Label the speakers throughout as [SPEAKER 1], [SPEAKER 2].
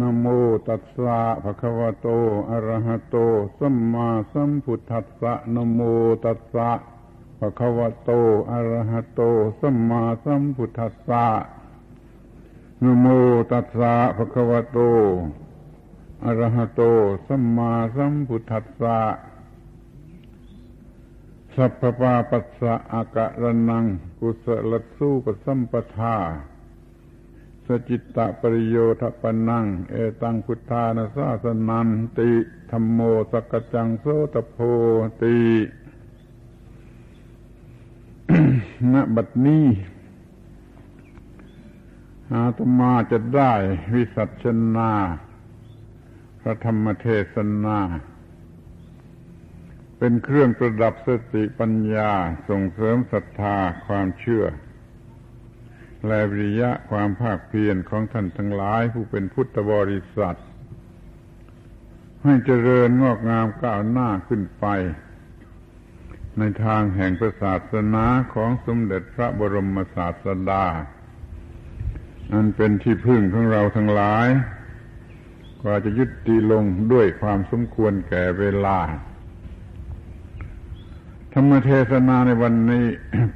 [SPEAKER 1] นโมตัสสะภะคะวะโต อะระหะโต สัมมาสัมพุทธัสสะนโมตัสสะภะคะวะโต อะระหะโต สัมมาสัมพุทธัสสะนโมตัสสะภะคะวะโต อะระหะโต สัมมาสัมพุทธัสสะ สัพพปาปัสสะอากะระนัง กุสลสูปสัมปทา จิตตะปริโยทปนัง เอตังพุทธานาสาสนันติธรรมโมสกจังโสตโพติณบัดนี้อาตมาจะได้วิสัชนา พระธรรมเทศนา เป็นเครื่องประดับสติปัญญาส่งเสริมศรัทธาความเชื่อ และวิริยะความภาคเพียรของท่านทั้งหลายผู้เป็นพุทธบริษัท ให้เจริญงอกงามก้าวหน้าขึ้นไป ในทางแห่งศาสนาของสมเด็จพระบรมศาสดา อันเป็นที่พึ่งของเราทั้งหลาย กว่าจะยุติลงด้วยความสมควรแก่เวลา ธรรมเทศนาในวันนี้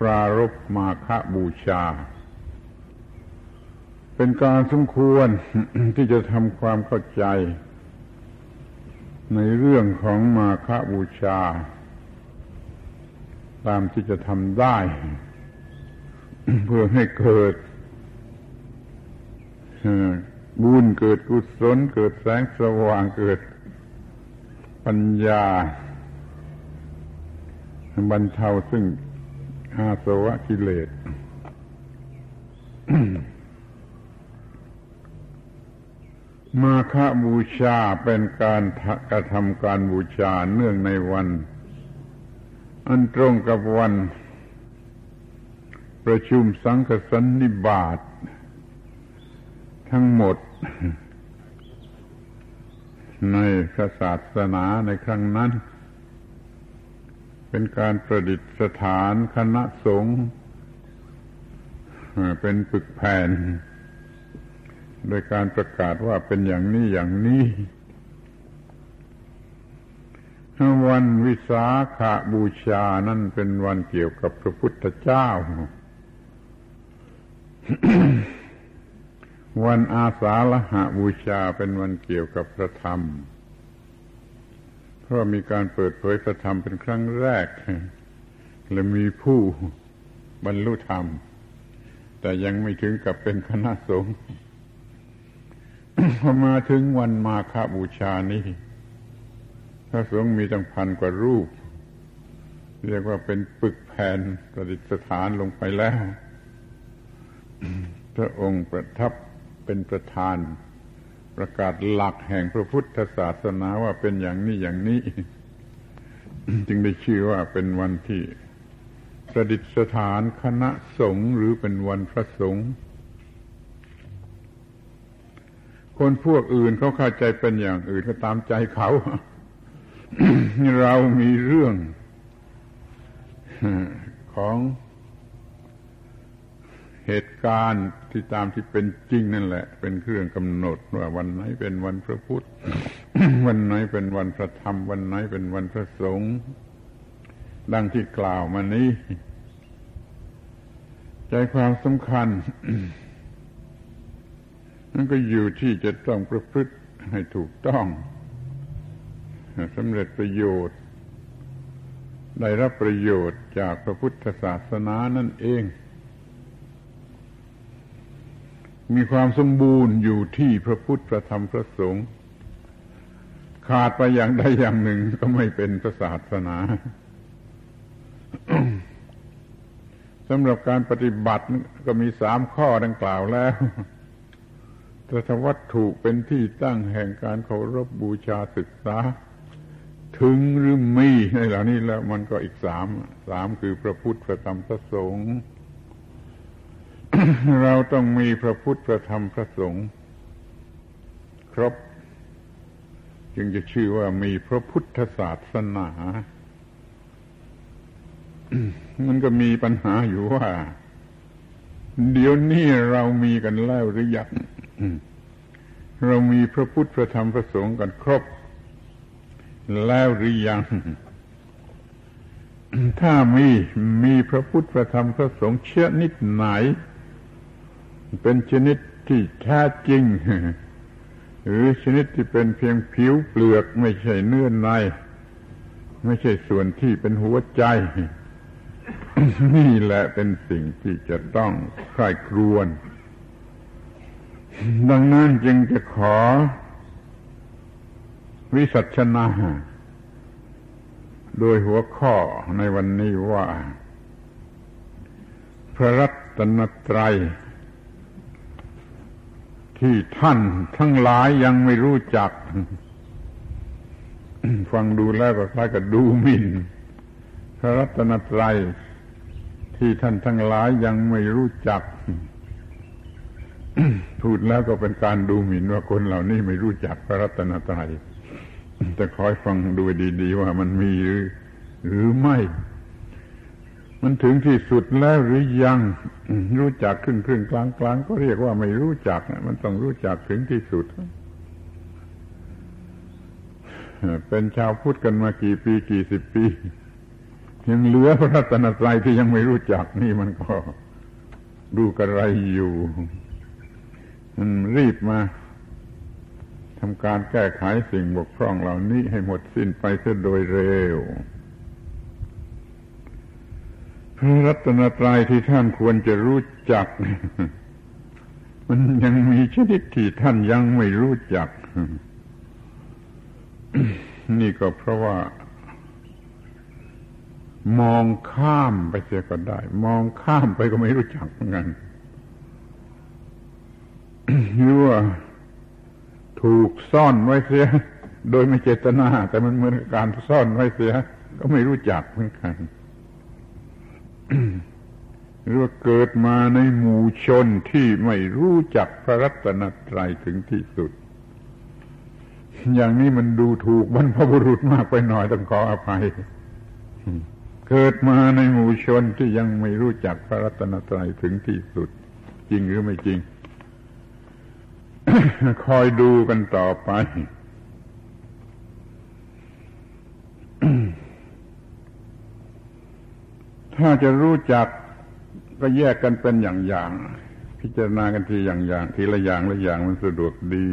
[SPEAKER 1] ปรารบมาคบูชา เป็นการสมควรที่จะทำความเข้าใจ ในเรื่องของมาคบูชา ตามที่จะทำได้ เพื่อให้เกิดบุญเกิดกุศลเกิดแสงสว่างเกิดปัญญาบรรเทาซึ่งอาสวะกิเลส มาฆบูชาเป็นการกระทำการบูชาเนื่องในวัน อันตรงกับวัน ประชุมสังฆสันนิบาต ทั้งหมด ในศาสนาในครั้งนั้น เป็นการประดิษฐานคณะสงฆ์เป็นปึกแผ่น โดยการประกาศว่าเป็นอย่างนี้อย่างนี้วันวิสาขาบูชานั่นเป็นวันเกี่ยวกับพระพุทธเจ้า วันอาสาฬหาบูชาเป็นวันเกี่ยวกับพระธรรม เพราะมีการเปิดเผยพระธรรมเป็นครั้งแรก และมีผู้บรรลุธรรม แต่ยังไม่ถึงกับเป็นคณะสงฆ์ มาถึงวันมาฆบูชานี้พระสงฆ์มีตั้งพันกว่ารูป เรียกว่าเป็นปึกแผ่นประดิษฐานลงไปแล้ว พระองค์ประทับเป็นประธาน ประกาศหลักแห่งพระพุทธศาสนาว่าเป็นอย่างนี้อย่างนี้ จึงได้ชื่อว่าเป็นวันที่ประดิษฐานคณะสงฆ์หรือเป็นวันพระสงฆ์ คนพวกอื่นเขาเข้าใจเป็นอย่างอื่นก็ตามใจเขาเรามีเรื่องของเหตุการณ์ที่ตามที่เป็นจริงนั่นแหละ เป็นเครื่องกำหนดว่าวันไหนเป็นวันพระพุทธ วันไหนเป็นวันพระธรรม วันไหนเป็นวันพระสงฆ์ดังที่กล่าวมานี้ ใจความสำคัญ นั่นก็อยู่ที่จะต้องประพฤติให้ถูกต้องสำเร็จประโยชน์ ได้รับประโยชน์จากพระพุทธศาสนานั่นเอง มีความสมบูรณ์อยู่ที่พระพุทธพระธรรมพระสงฆ์ขาดไปอย่างใดอย่างหนึ่งก็ไม่เป็นพระศาสนาสำหรับการปฏิบัติก็มีสามข้อดังกล่าวแล้ว แต่ถ้าวัตถุเป็นที่ตั้งแห่งการเคารพบบูชาศึกษา ถึงหรือมีในเหล่านี้แล้วมันก็อีกสามสามคือพระพุทธพระธรรมพระสงฆ์เราต้องมีพระพุทธพระธรรมพระสงฆ์ครบ จึงจะชื่อว่ามีพระพุทธศาสนามันก็มีปัญหาอยู่ว่า เดี๋ยวนี้เรามีกันแล้วหรือยัง เรามีพระพุทธพระธรรมพระสงฆ์กันครบ แล้วหรือยัง ถ้ามีมีพระพุทธพระธรรมพระสงฆ์เชื่อนิดไหน เป็นชนิดที่แท้จริง หรือชนิดที่เป็นเพียงผิวเปลือกไม่ใช่เนื้อใน ไม่ใช่ส่วนที่เป็นหัวใจ นี่แหละเป็นสิ่งที่จะต้องใคร่ครวญ ดังนั้นจึงจะขอ วิสัชนา โดยหัวข้อในวันนี้ว่า พระรัตนตรัย ที่ท่านทั้งหลายยังไม่รู้จัก ฟังดูแล้วก็คล้ายกับดูหมิน่น พระรัตนตรัยที่ท่านทั้งหลายยังไม่รู้จัก พูดแล้วก็เป็นการดูหมิ่นว่าคนเหล่านี้ไม่รู้จักพระรัตนตรัยจะคอยฟังดูดีๆว่ามันมีหรือหรือไม่ มันถึงที่สุดแล้วหรือยัง รู้จักครึ่งครึ่งกลางกลางก็เรียกว่าไม่รู้จักมันต้องรู้จักถึงที่สุด เป็นชาวพุทธกันมากี่ปีกี่สิบปี ยังเหลือพระรัตนตรัยที่ยังไม่รู้จักนี่มันก็ดูกระไรอยู่ มันรีบมาทำการแก้ไขสิ่งบกพร่องเหล่านี้ให้หมดสิ้นไปเสียโดยเร็ว พระรัตนตรัยที่ท่านควรจะรู้จัก มันยังมีชนิดที่ท่านยังไม่รู้จัก นี่ก็เพราะว่า มองข้ามไปเสียก็ได้ มองข้ามไปก็ไม่รู้จักเหมือนกัน หรือว่าถูกซ่อนไว้เสีย โดยไม่เจตนา แต่มันเหมือนการซ่อนไว้เสีย ก็ไม่รู้จักเหมือนกันหรือว่าเกิดมาในหมู่ชนที่ไม่รู้จักพระรัตนตรัยถึงที่สุด อย่างนี้มันดูถูกบรรพบุรุษมากไปหน่อยต้องขออภัย เกิดมาในหมู่ชนที่ยังไม่รู้จักพระรัตนตรัยถึงที่สุด จริงหรือไม่จริง คอยดูกันต่อไป ถ้าจะรู้จักก็แยกกันเป็นอย่างๆ พิจารณากันทีอย่างๆ ทีละอย่างละอย่างมันสะดวกดี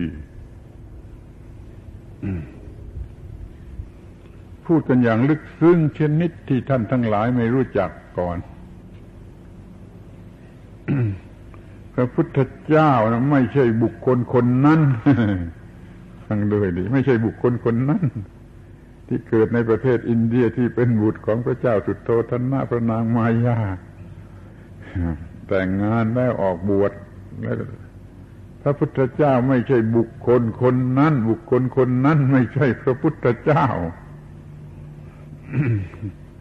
[SPEAKER 1] พูดกันอย่างลึกซึ้งชนิดที่ท่านทั้งหลายไม่รู้จักก่อน พระพุทธเจ้านะไม่ใช่บุคคลคนนั้นฟังด้วยดิไม่ใช่บุคคลคนนั้น ที่เกิดในประเทศอินเดียที่เป็นบุตรของพระเจ้าสุดโทธนะพระนางมายาแต่งงานแล้วออกบวชแล้วพระพุทธเจ้าไม่ใช่บุคคลคนนั้น บุคคลคนนั้นไม่ใช่พระพุทธเจ้า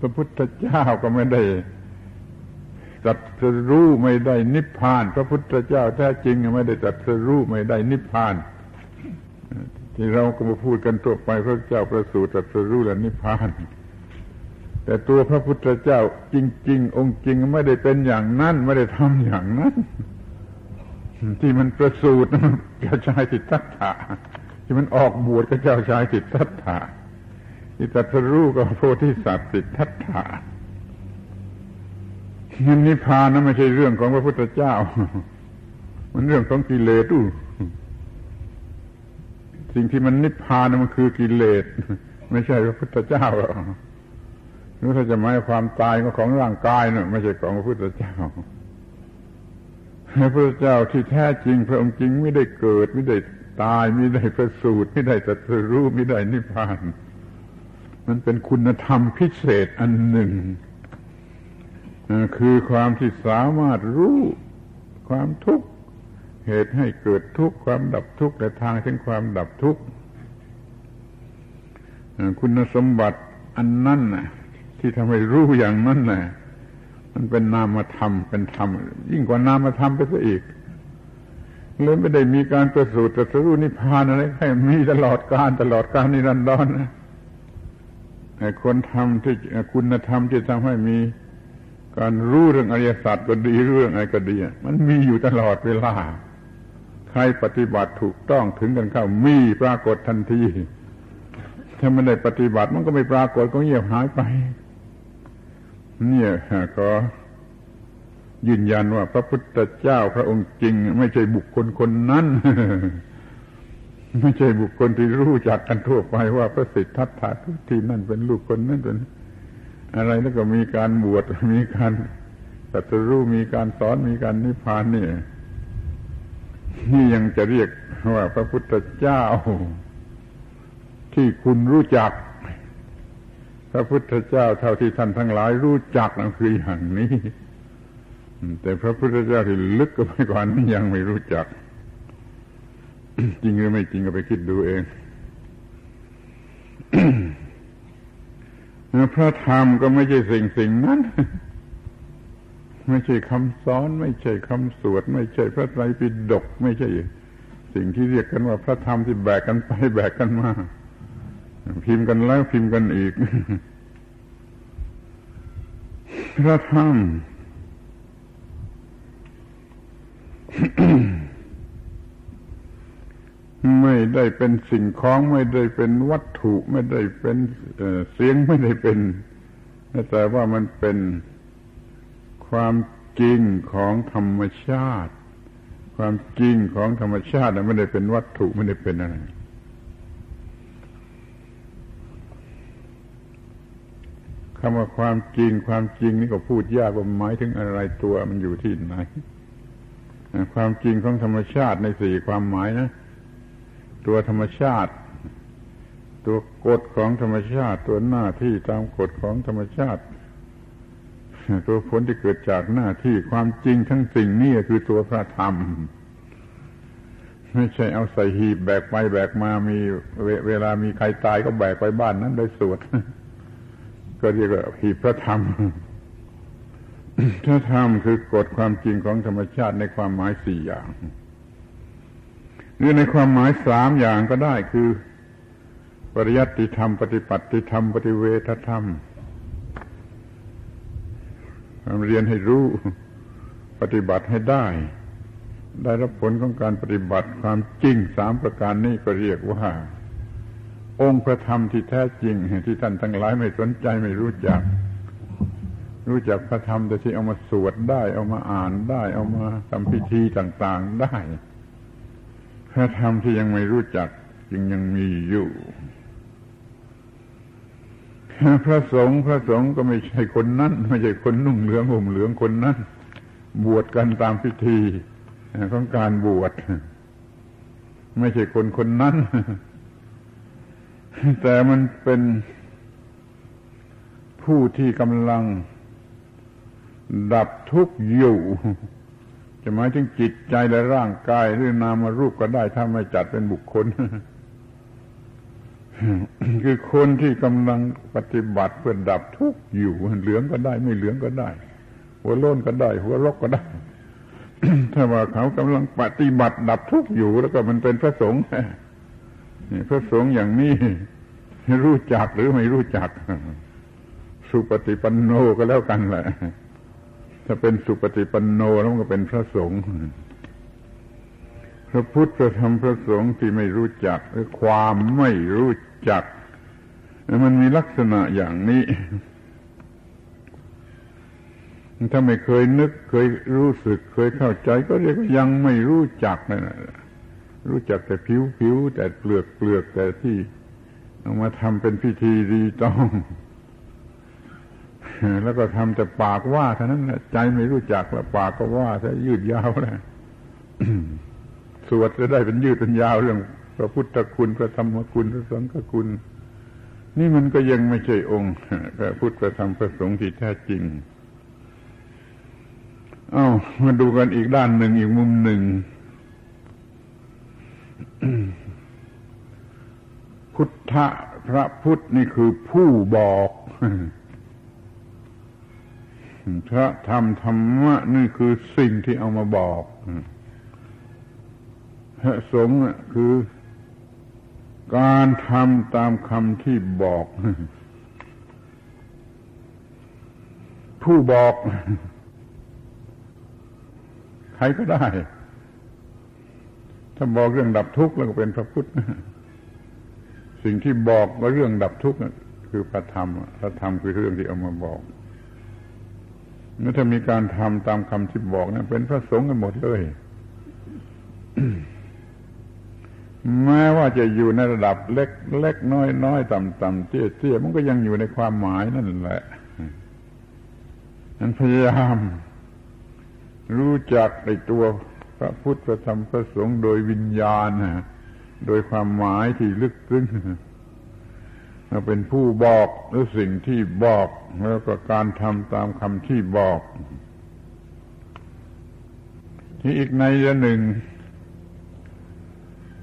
[SPEAKER 1] พระพุทธเจ้าก็ไม่ได้ ตัดสรู้ไม่ได้นิพพาน พระพุทธเจ้าแท้จริงไม่ได้ตัดสรู้ไม่ได้นิพพาน ที่เราก็มาพูดกันตัวไปพระเจ้าประสูติตัดสรู้และนิพพาน แต่ตัวพระพุทธเจ้าจริง ๆ องค์จริงไม่ได้เป็นอย่างนั้นไม่ได้ทำอย่างนั้นที่มันประสูติเจ้าชายติทัตถะที่มันออกบวชก็เจ้าชายติทัตถะที่ตัสรู้ก็โพธิสัตว์ติทัตถะ มันนิพพานนะไม่ใช่เรื่องของพระพุทธเจ้า มันเรื่องของกิเลสอู้สิ่งที่มันนิพพานมันคือกิเลสไม่ใช่พระพุทธเจ้าหรอกรือถ้าจะหมายความตายก็ของร่างกายเนะไม่ใช่ของพระพุทธเจ้าพระพุทธเจ้าที่แท้จริง พระองค์จริงไม่ได้เกิดไม่ได้ตายไม่ได้ประสูติไม่ได้ตรัสรู้ไม่ได้นิพพาน มันเป็นคุณธรรมพิเศษอันหนึ่ง คือความที่สามารถรู้ความทุกข์เหตุให้เกิดทุกข์ความดับทุกข์และทางถึงความดับทุกข์คุณสมบัติอันนั้นน่ะ ที่ทำให้รู้อย่างนั้นน่ะ มันเป็นนามธรรมเป็นธรรม ยิ่งกว่านามธรรมไปซะอีกเลยไม่ได้มีการประสูติตรัสรู้นิพพานอะไรให้มีตลอดกาลตลอดกาลนิรันดรนะคนทำที่คุณธรรมที่ทำให้มี การรู้เรื่องอริยสัจก็ดีเรื่องอะไรก็ดีมันมีอยู่ตลอดเวลา ใครปฏิบัติถูกต้องถึงกันเข้ามีปรากฏทันที ถ้าไม่ได้ปฏิบัติมันก็ไม่ปรากฏก็เงียบหายไป เนี่ยก็ยืนยันว่าพระพุทธเจ้าพระองค์จริง ไม่ใช่บุคคลคนนั้น ไม่ใช่บุคคลที่รู้จักกันทั่วไปว่าพระสิทธัตถะทุกที่นั่นเป็นลูกคนนั้นเป็น อะไรแล้วก็มีการบวชมีการตัตรู้มีการสอนมีการนิพพานนี่นี่ยังจะเรียกว่าพระพุทธเจ้า ที่คุณรู้จัก พระพุทธเจ้าเท่าที่ท่านทั้งหลายรู้จักนั่นคืออย่างนี้ แต่พระพุทธเจ้าที่ลึกก็ไปกว่านั้นยังไม่รู้จัก จริงหรือไม่จริงก็ไปคิดดูเอง พระธรรมก็ไม่ใช่สิ่งสิ่งนั้น ไม่ใช่คำสอน ไม่ใช่คำสวด ไม่ใช่พระไตรปิฎกไม่ใช่ สิ่งที่เรียกกันว่าพระธรรมที่แบกกันไปแบกกันมาพิมพ์กันแล้วพิมพ์กันอีก พระธรรม ไม่ได้เป็นสิ่งของไม่ได้เป็นวัตถุไม่ได้เป็นเสียงไม่ได้เป็น แต่ว่ามันเป็นความจริงของธรรมชาติ ความจริงของธรรมชาติไม่ได้เป็นวัตถุไม่ได้เป็นอะไรคำว่าความจริงความจริงนี่ก็พูดยากว่าหมายถึงอะไรตัวมันอยู่ที่ไหน ความจริงของธรรมชาติในสี่ความหมายนะ ตัวธรรมชาติ ตัวกฎของธรรมชาติ ตัวหน้าที่ตามกฎของธรรมชาติ ตัวผลที่เกิดจากหน้าที่ความจริงทั้งสิ่งนี้คือตัวพระธรรม ไม่ใช่เอาใส่หีบแบกไปแบกมามีเวเวลามีใครตายก็แบกไปบ้านนั้นได้สวดก็เรียกว่าหีบพระธรรมถ้าธรรมคือกฎความจริงของธรรมชาติในความหมายสี่อย่าง หรือในความหมายสามอย่างก็ได้คือ ปริยัติธรรม ปฏิปัติธรรม ปฏิเวทธรรมเรียนให้รู้ ปฏิบัติให้ได้ ได้รับผลของการปฏิบัติความจริงสามประการนี้ก็เรียกว่า องค์พระธรรมที่แท้จริง ที่ท่านทั้งหลายไม่สนใจไม่รู้จัก รู้จักพระธรรมแต่ที่เอามาสวดได้ เอามาอ่านได้ เอามาทำพิธีต่าง ๆได้ พระธรรมที่ยังไม่รู้จักจึงยังมีอยู่พระสงฆ์พระสงฆ์ก็ไม่ใช่คนนั้นไม่ใช่คนนุ่งเหลืองห่มเหลืองคนนั้น บวชกันตามพิธีของการบวชไม่ใช่คนคนนั้น แต่มันเป็นผู้ที่กำลังดับทุกข์อยู่ จะหมายถึงจิตใจและร่างกายหรือนามารูปก็ได้ถ้าไม่จัดเป็นบุคคล คือคนที่กำลังปฏิบัติเพื่อดับทุกข์อยู่เหลืองก็ได้ ไม่เหลืองก็ได้ หัวโล้นก็ได้ หัวรกก็ได้ ถ้าว่าเขากำลังปฏิบัติดับทุกข์อยู่ แล้วก็มันเป็นพระสงฆ์พระสงฆ์อย่างนี้รู้จักหรือไม่รู้จัก สุปฏิปันโนก็แล้วกันแหละ ถ้าเป็นสุปฏิปันโนแล้วมันก็เป็นพระสงฆ์พระพุทธพระธรรมพระสงฆ์ที่ไม่รู้จักหรือความไม่รู้จัก มันมีลักษณะอย่างนี้ ถ้าไม่เคยนึกเคยรู้สึกเคยเข้าใจ ก็เรียกยังไม่รู้จักนั่นแหละรู้จักแต่ผิวผิวแต่เปลือกเปลือกแต่ที่เอามาทำเป็นพิธีรีต้อง แล้วก็ทำแต่ปากว่าเท่านั้นแหละใจไม่รู้จักแล้วปากก็ว่าถ้ายืดยาวนะสวดจะได้เป็นยืดเป็นยาวเรื่อง พระพุทธคุณพระธรรมคุณพระสังฆคุณ นี่มันก็ยังไม่ใช่องค์พระพุทธพระธรรมพระสงฆ์ที่แท้จริง เอามาดูกันอีกด้านหนึ่งอีกมุมหนึ่งพุทธพระพุทธนี่คือผู้บอก พระธรรมธรรมะนี่คือสิ่งที่เอามาบอกพระสงฆ์คือ การทำตามคำที่บอก ผู้บอก ใครก็ได้ ถ้าบอกเรื่องดับทุกข์แล้วก็เป็นพระพุทธ สิ่งที่บอกว่าเรื่องดับทุกข์คือพระธรรม พระธรรมคือเรื่องที่เอามาบอก เมื่อถ้ามีการทำตามคำที่บอกนะเป็นพระสงฆ์กันหมดเลย แม้ว่าจะอยู่ในระดับเล็กเล็กน้อยน้อยต่ำต่ำเตี้ยเตี้ยมันก็ยังอยู่ในความหมายนั่นแหละนั้นพยายาม รู้จักในตัวพระพุทธพระธรรมพระสงฆ์โดยวิญญาณโดยความหมายที่ลึกซึ้ง เป็นผู้บอกหรือสิ่งที่บอกแล้วก็การทำตามคำที่บอก ที่อีกในหนึ่ง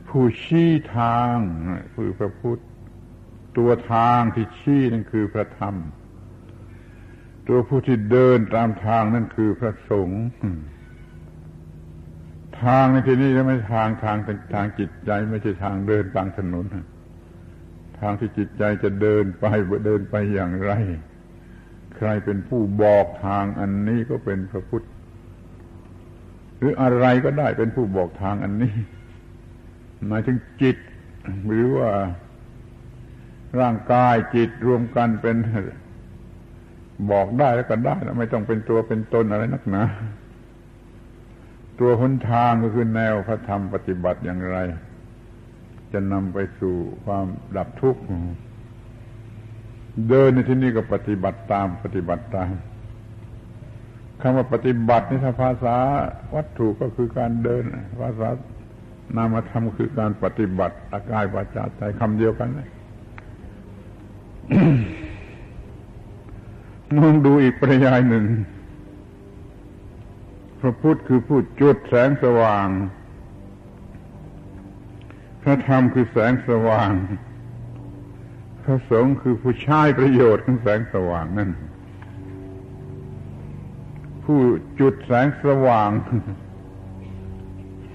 [SPEAKER 1] ผู้ชี้ทางคือพระพุทธตัวทางที่ชี้นั่นคือพระธรรม ตัวผู้ที่เดินตามทางนั่นคือพระสงฆ์ทางในที่นี้ไม่ทางทางทางจิตใจไม่ใช่ทางเดินกลางถนน ทางที่จิตใจจะเดินไปเดินไปอย่างไร ใครเป็นผู้บอกทางอันนี้ก็เป็นพระพุทธ หรืออะไรก็ได้เป็นผู้บอกทางอันนี้หมายถึงจิต หรือว่าร่างกายจิตรวมกันเป็นบอกได้แล้วก็ได้แล้วไม่ต้องเป็นตัวเป็นตนอะไรนักหนาตัวหนทางก็คือแนวพระธรรมปฏิบัติอย่างไร จะนำไปสู่ความดับทุกข์ เดินในที่นี้ก็ปฏิบัติตามปฏิบัติตามคำว่าปฏิบัตินี่ถ้าภาษาวัตถุก็คือการเดิน ภาษานามธรรมคือการปฏิบัติอากายวาจาใจคำเดียวกันเลยมองดูอีกปริยายหนึ่ง พระพุทธคือผู้จุดแสงสว่าง พระธรรมคือแสงสว่าง พระสงฆ์คือผู้ใช้ประโยชน์ของแสงสว่างนั่น ผู้จุดแสงสว่าง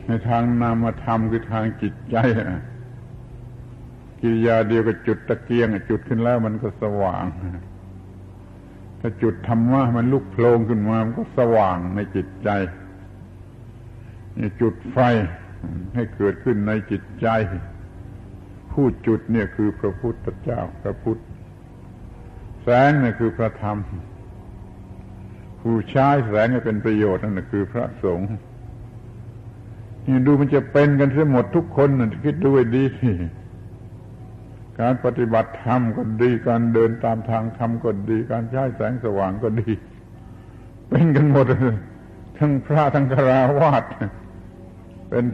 [SPEAKER 1] ในทางนามธรรมคือทางจิตใจกิริยาเดียวกับจุดตะเกียงจุดขึ้นแล้วมันก็สว่าง ถ้าจุดธรรมะมันลุกโผล่ขึ้นมามันก็สว่างในจิตใจจุดไฟ ให้เกิดขึ้นในจิตใจ ผู้จุดเนี่ยคือพระพุทธเจ้าพระพุทธ แสงเนี่ยคือพระธรรม ผู้ใช้แสงให้เป็นประโยชน์นั่นคือพระสงฆ์นี่ดูมันจะเป็นกันเสียหมดทุกคนนะคิดดูให้ดีที่การปฏิบัติธรรมก็ดี การเดินตามทางธรรมก็ดี การใช้แสงสว่างก็ดี เป็นกันหมด ทั้งพระทั้งคราวาสเป็น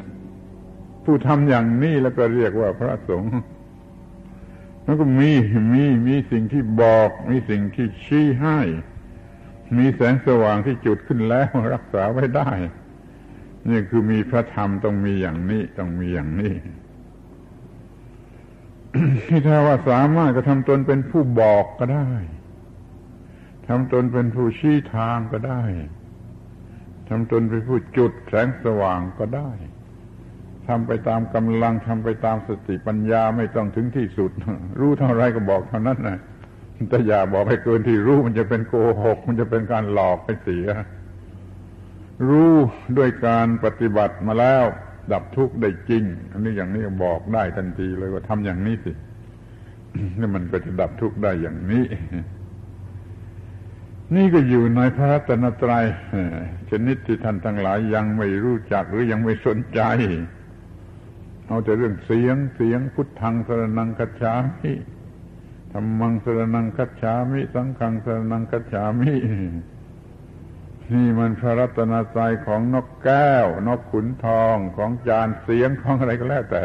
[SPEAKER 1] ผู้ทำอย่างนี้แล้วก็เรียกว่าพระสงฆ์แล้วก็มีมีมีสิ่งที่บอก มีสิ่งที่ชี้ให้ มีแสงสว่างที่จุดขึ้นแล้วรักษาไว้ได้ นี่คือมีพระธรรมต้องมีอย่างนี้ต้องมีอย่างนี้ที่ถ้าว่าสามารถก็ทำตนเป็นผู้บอกก็ได้ทำตนเป็นผู้ชี้ทางก็ได้ทำตนเป็นผู้จุดแสงสว่างก็ได้ ทำไปตามกำลังทำไปตามสติปัญญาไม่ต้องถึงที่สุด รู้เท่าไรก็บอกเท่านั้นนะแต่อย่าบอกไปเกินที่รู้มันจะเป็นโกหก มันจะเป็นการหลอกไปเสีย รู้ด้วยการปฏิบัติมาแล้ว ดับทุกข์ได้จริง อันนี้อย่างนี้บอกได้ทันทีเลยว่าทำอย่างนี้สินี่มันก็จะดับทุกข์ได้อย่างนี้ นี่ก็อยู่ในพระรัตนตรัยชนิดที่ท่านทั้งหลายยังไม่รู้จักหรือยังไม่สนใจ เอาแต่เรื่องเสียงเสียงพุทธังสรนังคัจฉามิธรรมังสรนังคัจฉามิ สังฆังสรนังคัจฉามิ นี่มันพระรัตนตรัยของนกแก้ว นกขุนทองของจานเสียงของอะไรก็แล้วแต่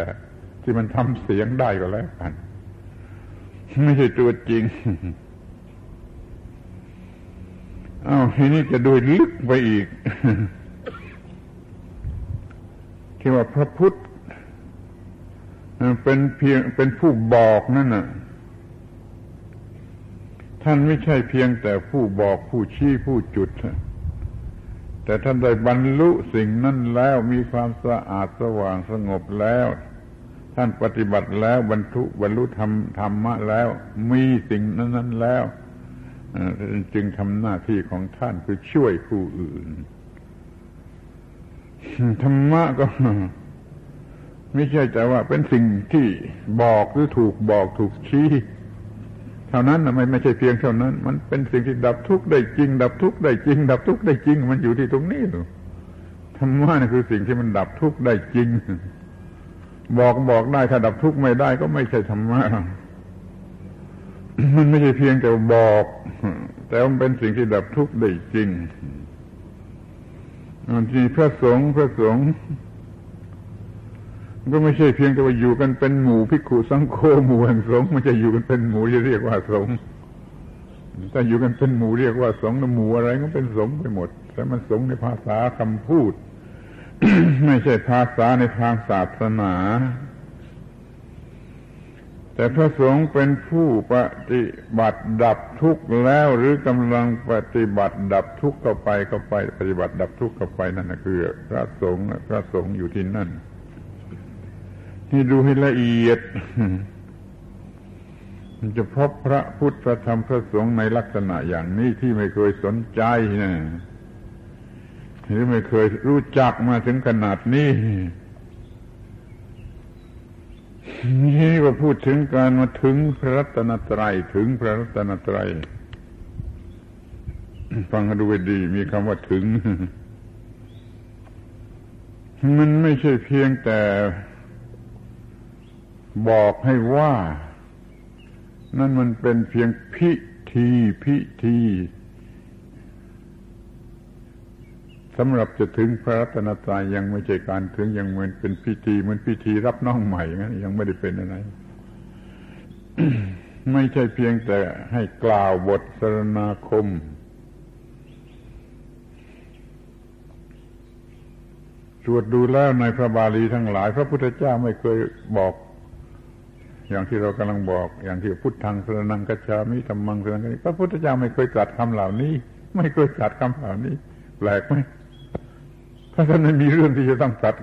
[SPEAKER 1] ที่มันทำเสียงได้ก็แล้วกัน ไม่ใช่ตัวจริงอา้าวทีนี้จะดูลึกไปอีก ที่ว่าพระพุทธ เป็นเพียงเป็นผู้บอกนั่นน่ะ ท่านไม่ใช่เพียงแต่ผู้บอกผู้ชี้ผู้จุด แต่ท่านได้บรรลุสิ่งนั้นแล้วมีความสะอาดสว่างสงบแล้ว ท่านปฏิบัติแล้วบรรทุบรรลุธรรมธรรมะแล้ว มีสิ่งนั้นนั้นแล้วจึงทำหน้าที่ของท่านคือช่วยผู้อื่นธรรมะก็ ไม่ใช่แต่ว่าเป็นสิ่งที่บอกหรือถูกบอกถูกชี้เท่านั้นนะไม่ไม่ใช่เพียงเท่านั้น มันเป็นสิ่งที่ดับทุกข์ได้จริง ดับทุกข์ได้จริง ดับทุกข์ได้จริง มันอยู่ที่ตรงนี้หรอธรรมะนี่คือสิ่งที่มันดับทุกข์ได้จริง บอกบอกได้ถ้าดับทุกข์ไม่ได้ก็ไม่ใช่ธรรมะมันไม่ใช่เพียงแต่บอก แต่มันเป็นสิ่งที่ดับทุกข์ได้จริงมันทีพระสงฆ์พระสงฆ์ ก็ไม่ใช่เพียงแต่ว่าอยู่กันเป็นหมู่พิกุสังโฆหมู่แห่งสงฆ์มันจะอยู่กันเป็นหมู่จะเรียกว่าสงฆ์ถ้าอยู่กันเป็นหมู่เรียกว่าสงฆ์หมู่อะไรก็เป็นสงฆ์ไปหมด แต่มันสงฆ์ในภาษาคำพูด ไม่ใช่ภาษาในทางศาสนา แต่พระสงฆ์เป็นผู้ปฏิบัติดับทุกข์แล้วหรือกำลังปฏิบัติดับทุกข์เข้าไปเข้าไป ปฏิบัติดับทุกข์เข้าไปนั่นคือ พระสงฆ์พระสงฆ์อยู่ที่นั่น นี่ดูให้ละเอียด มันจะพบพระพุทธธรรมพระสงฆ์ในลักษณะอย่างนี้ที่ไม่เคยสนใจนะหรือไม่เคยรู้จักมาถึงขนาดนี้นี่ก็พูดถึงการมาถึงพระรัตนตรัยถึงพระรัตนตรัยฟังดูดี มีคำว่าถึง มันไม่ใช่เพียงแต่ บอกให้ว่า นั่นมันเป็นเพียงพิธีพิธีสำหรับจะถึงพระรัตนตรัยยังไม่ใช่การถึงยังเหมือนเป็นพิธีเหมือนพิธีรับน้องใหม่งั้นยังไม่ได้เป็นอะไร ไม่ใช่เพียงแต่ให้กล่าวบทสรณาคม ตรวจดูแล้วในพระบาลีทั้งหลาย พระพุทธเจ้าไม่เคยบอก อย่างที่เรากำลังบอก อย่างที่พุทธังสรนังกัจฉามิธรรมังสรนังกัจฉามิพระพุทธเจ้าไม่เคยตรัสคำเหล่านี้ ไม่เคยตรัสคำเหล่านี้ แปลกไหมถ้าท่านไม่มีเรื่องที่จะต้องตัด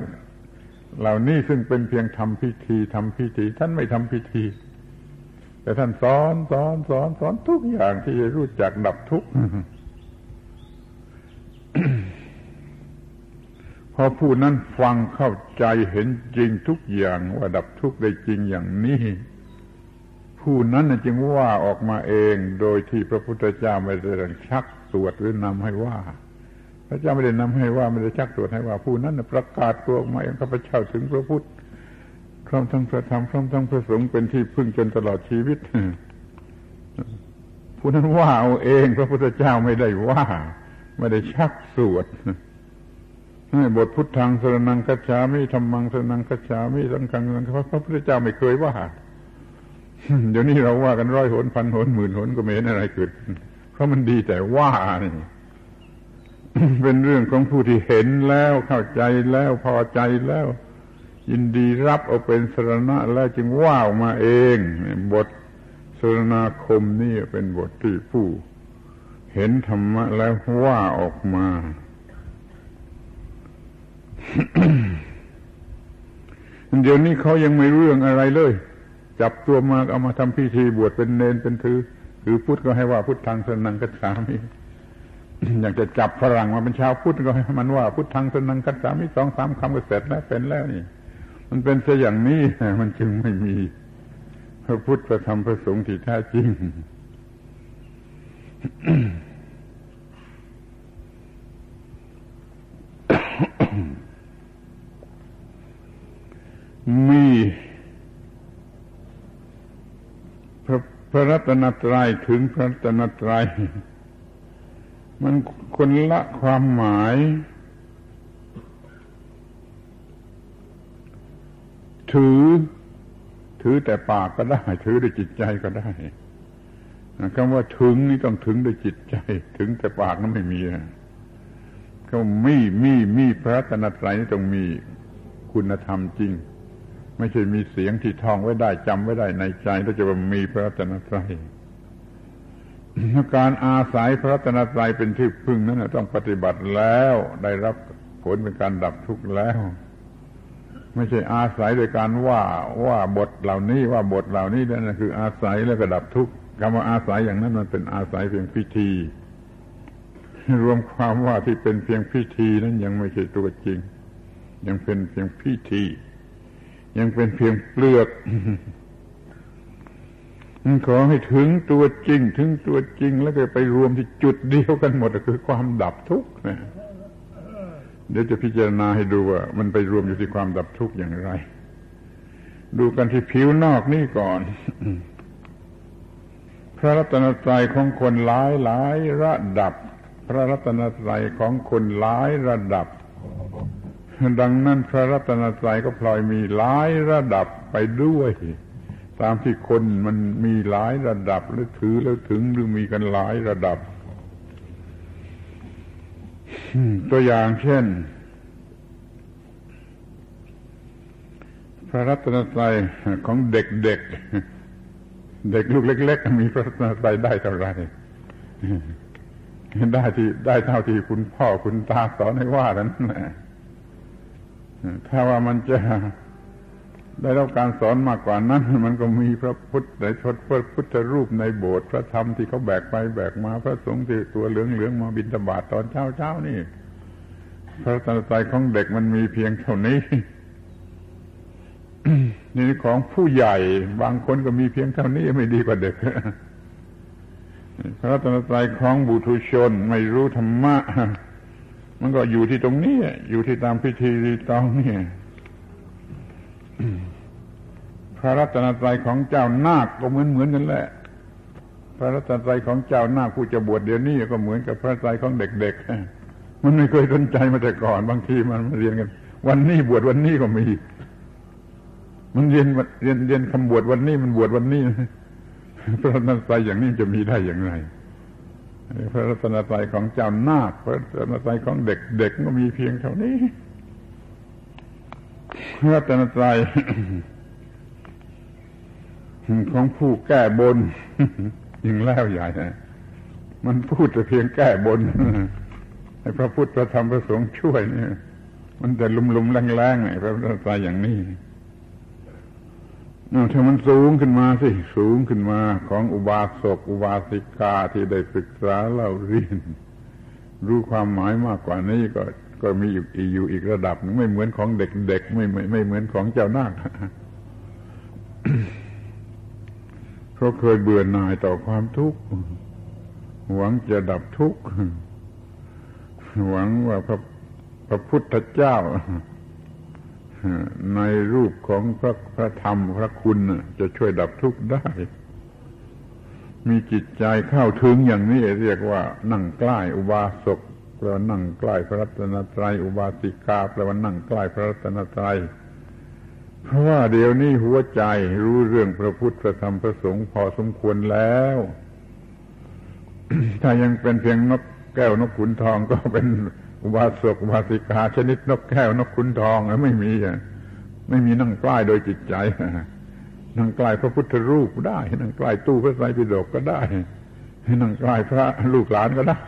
[SPEAKER 1] เหล่านี้ซึ่งเป็นเพียงทำพิธีทำพิธี ท่านไม่ทำพิธี แต่ท่านสอนสอนสอนสอนทุกอย่างที่จะรู้จักดับทุกข์ พอผู้นั้นฟังเข้าใจเห็นจริงทุกอย่างว่าดับทุกข์ได้จริงอย่างนี้ ผู้นั้นจึงว่าออกมาเองโดยที่พระพุทธเจ้าไม่ได้ชักสวดหรือนำให้ว่า พระเจ้าไม่ได้นำให้ว่าไม่ได้ชักตรวจให้ว่า ผู้นั้นประกาศตัวออกมาเองข้าพเจ้าถึงพระพุทธพร้อมทั้งพระธรรมพร้อมทั้งพระสงฆ์เป็นที่พึ่งจนตลอดชีวิตผู้นั้นว่าเอาเอง พระพุทธเจ้าไม่ได้ว่า ไม่ได้ชักสวด ให้บทพุทธังสรนังกัจฉามิธรรมังสรนังกัจฉามิสังฆังสังฆพระพุทธเจ้าไม่เคยว่าเดี๋ยวนี้เราว่ากันร้อยหนพันหนหมื่นหนก็ไม่เห็นอะไรเกิดเพราะมันดีแต่ว่านี่เป็นเรื่องของผู้ที่เห็นแล้วเข้าใจแล้วพอใจแล้ว ยินดีรับเอาเป็นสรณะแล้วจึงว่าออกมาเอง บทสรณาคมนี่เป็นบทที่ผู้ เห็นธรรมะแล้วว่าออกมา เดี๋ยวนี้เขายังไม่เรื่องอะไรเลย จับตัวมาเอามาทำพิธีบวชเป็นเนนเป็นถือคือพุทธก็ให้ว่าพุทธังสนังกัจฉามิอยากจะจับฝรั่งมาเป็นชาวพุทธก็ให้มันว่าพุทธังสนังคัจฉามิสองสามคำก็เสร็จแล้วเป็นแล้วนี่ มันเป็นซะอย่างนี้มันจึงไม่มี พระพุทธพระธรรมพระสงฆ์ที่แท้จริง มีพระพระรัตนตรัยถึงพระรัตนตรัยมันคนละความหมาย ถือ ถือแต่ปากก็ได้ ถือด้วยจิตใจก็ได้คำว่าถึงนี่ต้องถึงด้วยจิตใจ ถึงแต่ปากนั้นไม่มีนะเขามีมีมีพระรัตนตรัยนี่ต้องมีคุณธรรมจริง ไม่ใช่มีเสียงที่ท่องไว้ได้จำไว้ได้ในใจแล้วจะมีพระตนตรัยการอาศัยพระรัตนตรัยเป็นที่พึ่งนั้นต้องปฏิบัติแล้วได้รับผลเป็นการดับทุกข์แล้ว ไม่ใช่อาศัยโดยการว่าว่าบทเหล่านี้ว่าบทเหล่านี้นั่นคืออาศัยแล้วก็ดับทุกข์คำว่าอาศัยอย่างนั้นมันเป็นอาศัยเพียงพิธี รวมความว่าที่เป็นเพียงพิธีนั้นยังไม่ใช่ตัวจริง ยังเป็นเพียงพิธี ยังเป็นเพียงเปลือกขอให้ถึงตัวจริง ถึงตัวจริงแล้วก็ไปรวมที่จุดเดียวกันหมดคือความดับทุกข์นะเดี๋ยวจะพิจารณาให้ดูว่า มันไปรวมอยู่ที่ความดับทุกข์อย่างไร ดูกันที่ผิวนอกนี่ก่อน พระรัตนตรัยของคนหลายหลายระดับ พระรัตนตรัยของคนหลายระดับ ดังนั้นพระรัตนตรัยก็พลอยมีหลายระดับไปด้วย ตามที่คนมันมีหลายระดับแล้วถือแล้วถึงหรือมีกันหลายระดับ ตัวอย่างเช่น พระรัตนตรัยของเด็กๆเเด็กลูกเล็ก ๆ มีพระรัตนตรัยได้เท่าไหร่ได้ที่ได้เท่าที่คุณพ่อคุณตาสอนให้ว่านั้น ถ้าว่ามันจะได้รับการสอนมากกว่านั้น มันก็มีพระพุทธในชดพระพุทธรูปในโบสถ์พระธรรมที่เขาแบกไปแบกมาพระสงฆ์ที่ตัวเหลืองๆมาบินตบาทตอนเช้าเช้านี่ พระตนตรัยของเด็กมันมีเพียงเท่านี้นี่ของผู้ใหญ่บางคนก็มีเพียงเท่านี้ไม่ดีกว่าเด็กพระตนตรัยของบุตุชนไม่รู้ธรรมะ มันก็อยู่ที่ตรงนี้ อยู่ที่ตามพิธีรีตองนี่พระรัตนตรัยของเจ้านาคก็เหมือนเหมือนกันแหละ พระรัตนตรัยของเจ้านาคผู้จะบวชเดี๋ยวนี้ก็เหมือนกับพระตรัยของเด็กๆมันไม่เคยสนใจมาแต่ก่อน บางทีมันมาเรียนกัน วันนี้บวชวันนี้ก็มี มันเรียนเรียนเรียนคำบวชวันนี้มันบวชวันนี้พระรัตนตรัยอย่างนี้จะมีได้อย่างไร พระรัตนตรัยของเจ้านาคพระรัตนตรัยของเด็กๆก็มีเพียงเท่านี้พรัตนตรัยของผู้แก้บนยิ่งแล้วใหญ่นะมันพูดแต่เพียงแก้บนให้พระพุทธพระธรรมพระสงฆ์ช่วยเนี่ยมันแต่ลุมๆแรงๆไงพระพุทธตรัยอย่างนี้ ถ้ามันสูงขึ้นมาสิ สูงขึ้นมาของอุบาสกอุบาสิกาที่ได้ศึกษาเล่าเรียน รู้ความหมายมากกว่านี้ก็ก็มีอยู่อีกระดับนึงไม่เหมือนของเด็กๆไม่ไม่ไม่เหมือนของเจ้านาคเพราะเคยเบื่อหน่ายต่อความทุกข์หวังจะดับทุกข์หวังว่าพระพระพุทธเจ้า ในรูปของพระพระธรรมพระคุณจะช่วยดับทุกข์ได้ มีจิตใจเข้าถึงอย่างนี้เรียกว่า นั่งใกล้อุบาสกแปลว่านั่งใกล้พระรัตนตรัยอุบาสิกาแปลว่านั่งใกล้พระรัตนตรัยเพราะว่าเดี๋ยวนี้หัวใจรู้เรื่องพระพุทธพระธรรมพระสงฆ์พอสมควรแล้ว ถ้ายังเป็นเพียงนกแก้วนกขุนทองก็เป็น อุบาสกอุบาสิกา ชนิดนกแก้วนกขุนทองไม่มีไม่มีนั่งใกล้โดยจิตใจนั่งใกล้พระพุทธรูปได้ นั่งใกล้ตู้พระไตรปิฎกก็ได้นั่งใกล้พระลูกหลานก็ได้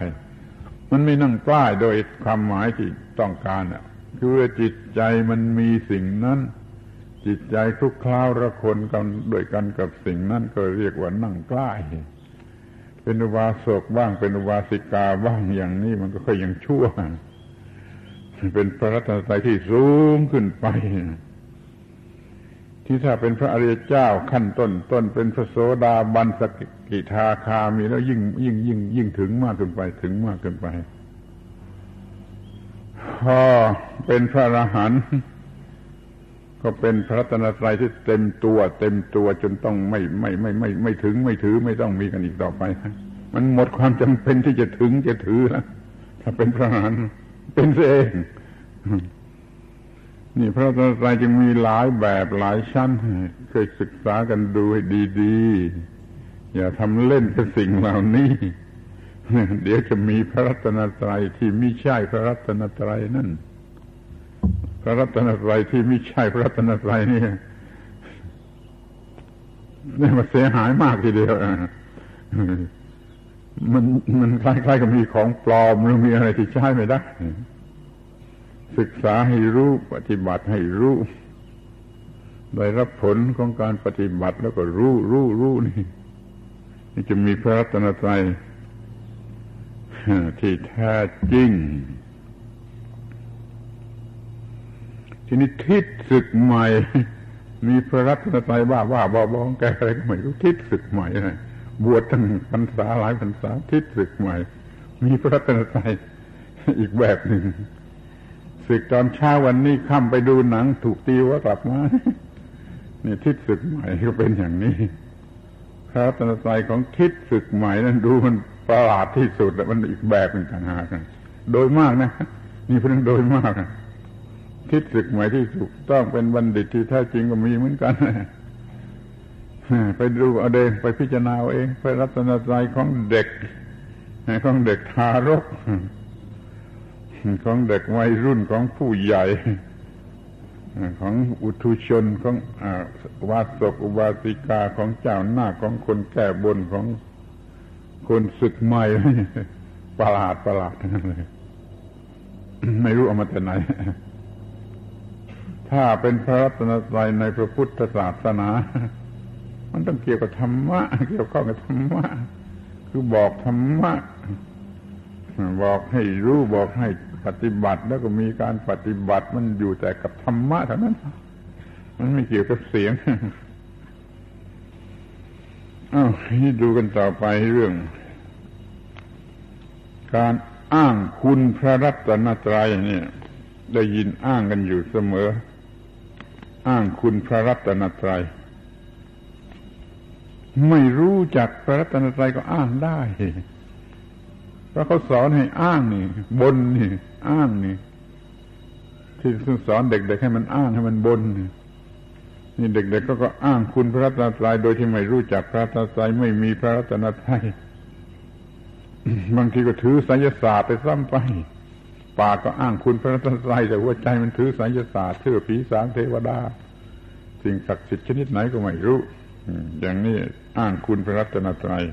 [SPEAKER 1] มันไม่นั่งกล้าโดยความหมายที่ต้องการอะคือว่าจิตใจมันมีสิ่งนั้น จิตใจทุกคราวระคนกันด้วยกันกับสิ่งนั้นก็เรียกว่านั่งกล้ เป็นอุบาสกบ้างเป็นอุบาสิกาบ้างอย่างนี้มันก็ค่อยยังชั่ว เป็นพระรัตนตรัยที่สูงขึ้นไป ที่ถ้าเป็นพระอริยเจ้าขั้นต้นต้นเป็นพระโสดาบันสกิทาคามีแล้วยิ่งยิ่งยิ่งยิ่งถึงมากขึ้นไปถึงมากขึ้นไปพอเป็นพระอรหันต์ ก็เป็นพระตนตรัยที่เต็มตัว เต็มตัวจนต้องไม่ไม่ไม่ไม่ไม่ถึงไม่ถือไม่ต้องมีกันอีกต่อไป มันหมดความจำเป็นที่จะถึงจะถือแล้วถ้าเป็นพระอรหันต์เป็นเองนี่พระตนตรัยจึงมีหลายแบบหลายชั้นเคยศึกษากันดูให้ดีๆ อย่าทำเล่นกับสิ่งเหล่านี้ เดี๋ยวจะมีพระรัตนตรัยที่ไม่ใช่พระรัตนตรัยนั่น พระรัตนตรัยที่ไม่ใช่พระรัตนตรัยนี่นี่มันเสียหายมากทีเดียวมันมันคล้ายๆกับมีของปลอมหรือมีอะไรที่ใช้ไม่ได้ ศึกษาให้รู้ปฏิบัติให้รู้ได้รับผลของการปฏิบัติแล้วก็รู้รู้รู้นี่นี่จะมีพระรัตนตรัยที่แท้จริง ทีนี้ทิศศึกใหม่ มีพระรัตนตรัยบ้าบ้าบอบองแกอะไรก็ไม่รู้ทิศศึกใหม่เลยบวชตั้งพรรษาหลายพรรษาทิศศึกใหม่ มีพระรัตนตรัยอีกแบบหนึ่งศึกตอนเช้าวันนี้ค่ำไปดูหนัง ถูกตีว่ากลับมานี่ทิศศึกใหม่ก็เป็นอย่างนี้พระรัตนตรัยของทิศศึกใหม่นั้นดูมันประหลาดที่สุดแต่มันอีกแบบหนึ่งต่างหากโดยมากนะนี่เพียงโดยมาก ทิศศึกใหม่ที่ถูกต้องเป็นบัณฑิตที่แท้จริงก็มีเหมือนกันไปดูเอาเดงไปพิจารณาเองไปรัตนตรัยของเด็กของเด็กทารก ของเด็กวัยรุ่นของผู้ใหญ่ ของอุทุชนของวาสกอุบาสิกาของเจ้าหน้าของคนแก่บนของคนศึกใหม่ประหลาดประหลาดเลยไม่รู้เอามาแต่ไหน ถ้าเป็นพระรัตนตรัยในพระพุทธศาสนา มันต้องเกี่ยวกับธรรมะ เกี่ยวข้องกับธรรมะ คือบอกธรรมะ บอกให้รู้บอกให้ปฏิบัติแล้วก็มีการปฏิบัติมันอยู่แต่กับธรรมะเท่านั้น มันไม่เกี่ยวกับเสียงอ้าวนี่ดูกันต่อไปเรื่อง การอ้างคุณพระรัตนตรัยเนี่ย ได้ยินอ้างกันอยู่เสมอ อ้างคุณพระรัตนตรัย ไม่รู้จักพระรัตนตรัยก็อ้างได้เพราะเขาสอนให้อ้างนี่บนนี่ อ้างนี่ ที่สอนเด็กๆให้มันอ้างให้มันบนนี่นี่เด็กๆก็ก็อ้างคุณพระรัตนตรัยโดยที่ไม่รู้จักพระรัตนตรัยไม่มีพระรัตนตรัยบางทีก็ถือไสยศาสตร์ไปซ้ำไป ปากก็อ้างคุณพระรัตนตรัยแต่หัวใจมันถือไสยศาสตร์เชื่อผีสางเทวดา สิ่งศักดิ์สิทธิ์ชนิดไหนก็ไม่รู้อย่างนี้อ้างคุณพระรัตนตรัย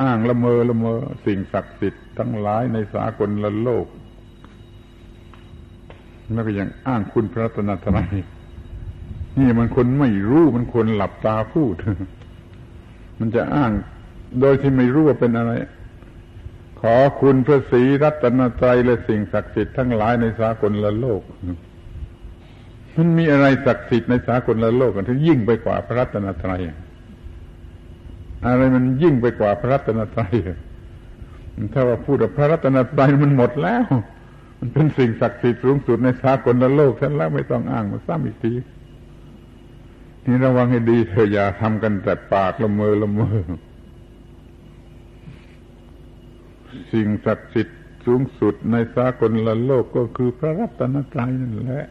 [SPEAKER 1] อ้างละเมอละเมอ สิ่งศักดิ์สิทธิ์ทั้งหลายในสากลละโลกแล้วก็ยังอ้างคุณพระรัตนตรัยนี่มันคนไม่รู้มันคนหลับตาพูด มันจะอ้าง โดยที่ไม่รู้ว่าเป็นอะไร ขอคุณพระศรีรัตนตรัยและสิ่งศักดิ์สิทธิ์ทั้งหลายในสากลละโลก มันมีอะไรศักดิ์สิทธิ์ในสากลละโลกกันที่ยิ่งไปกว่าพระรัตนตรัยอะไรมันยิ่งไปกว่าพระรัตนตรัยถ้าว่าพูดว่าพระรัตนตรัยมันหมดแล้ว มันเป็นสิ่งศักดิ์สิทธิ์สูงสุดในสากละโลกฉันแล้วไม่ต้องอ้างมาซ้ำอีกทีนี่ระวังให้ดีเธออย่าทำกันแต่ปากละเมอละเมอ สิ่งศักดิ์สิทธิ์สูงสุดในสากลละโลกก็คือพระรัตนตรัยนั่นแหละ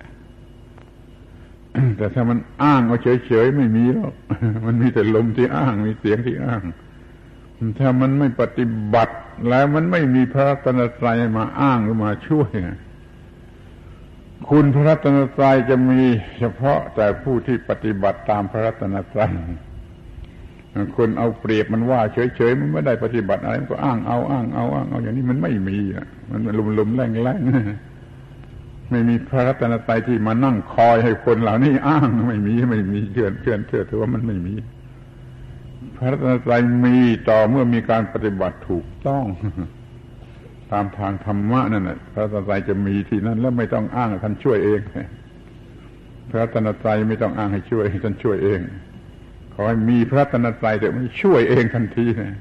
[SPEAKER 1] แต่ถ้ามันอ้างเอาเฉยๆไม่มีหรอกมันมีแต่ลมที่อ้าง มีเสียงที่อ้าง ถ้ามันไม่ปฏิบัติ แล้วมันไม่มีพระรัตนตรัยมาอ้างหรือมาช่วยคุณพระรัตนตรัยจะมีเฉพาะแต่ผู้ที่ปฏิบัติตามพระรัตนตรัย คนเอาเปรียบมันว่าเฉยๆมันไม่ได้ปฏิบัติอะไรมันก็อ้างเอาอ้างเอาอ้างเอาอย่างนี้มันไม่มีอะมันลุมๆแรงๆไม่มีพระรัตนตรัยที่มานั่งคอยให้คนเหล่านี้อ้างไม่มีไม่มีเชื่อเชื่อเชื่อถือว่ามันไม่มี พระรัตนตรัยมีต่อเมื่อมีการปฏิบัติถูกต้อง ตามทางธรรมะนั่นแหละพระรัตนตรัยจะมีที่นั่นแล้วไม่ต้องอ้างท่านช่วยเองพระรัตนตรัยไม่ต้องอ้างให้ช่วยท่านช่วยเอง อให้มีพระรัตนตรัยแต่ไม่ช่วยเองทันทีนะ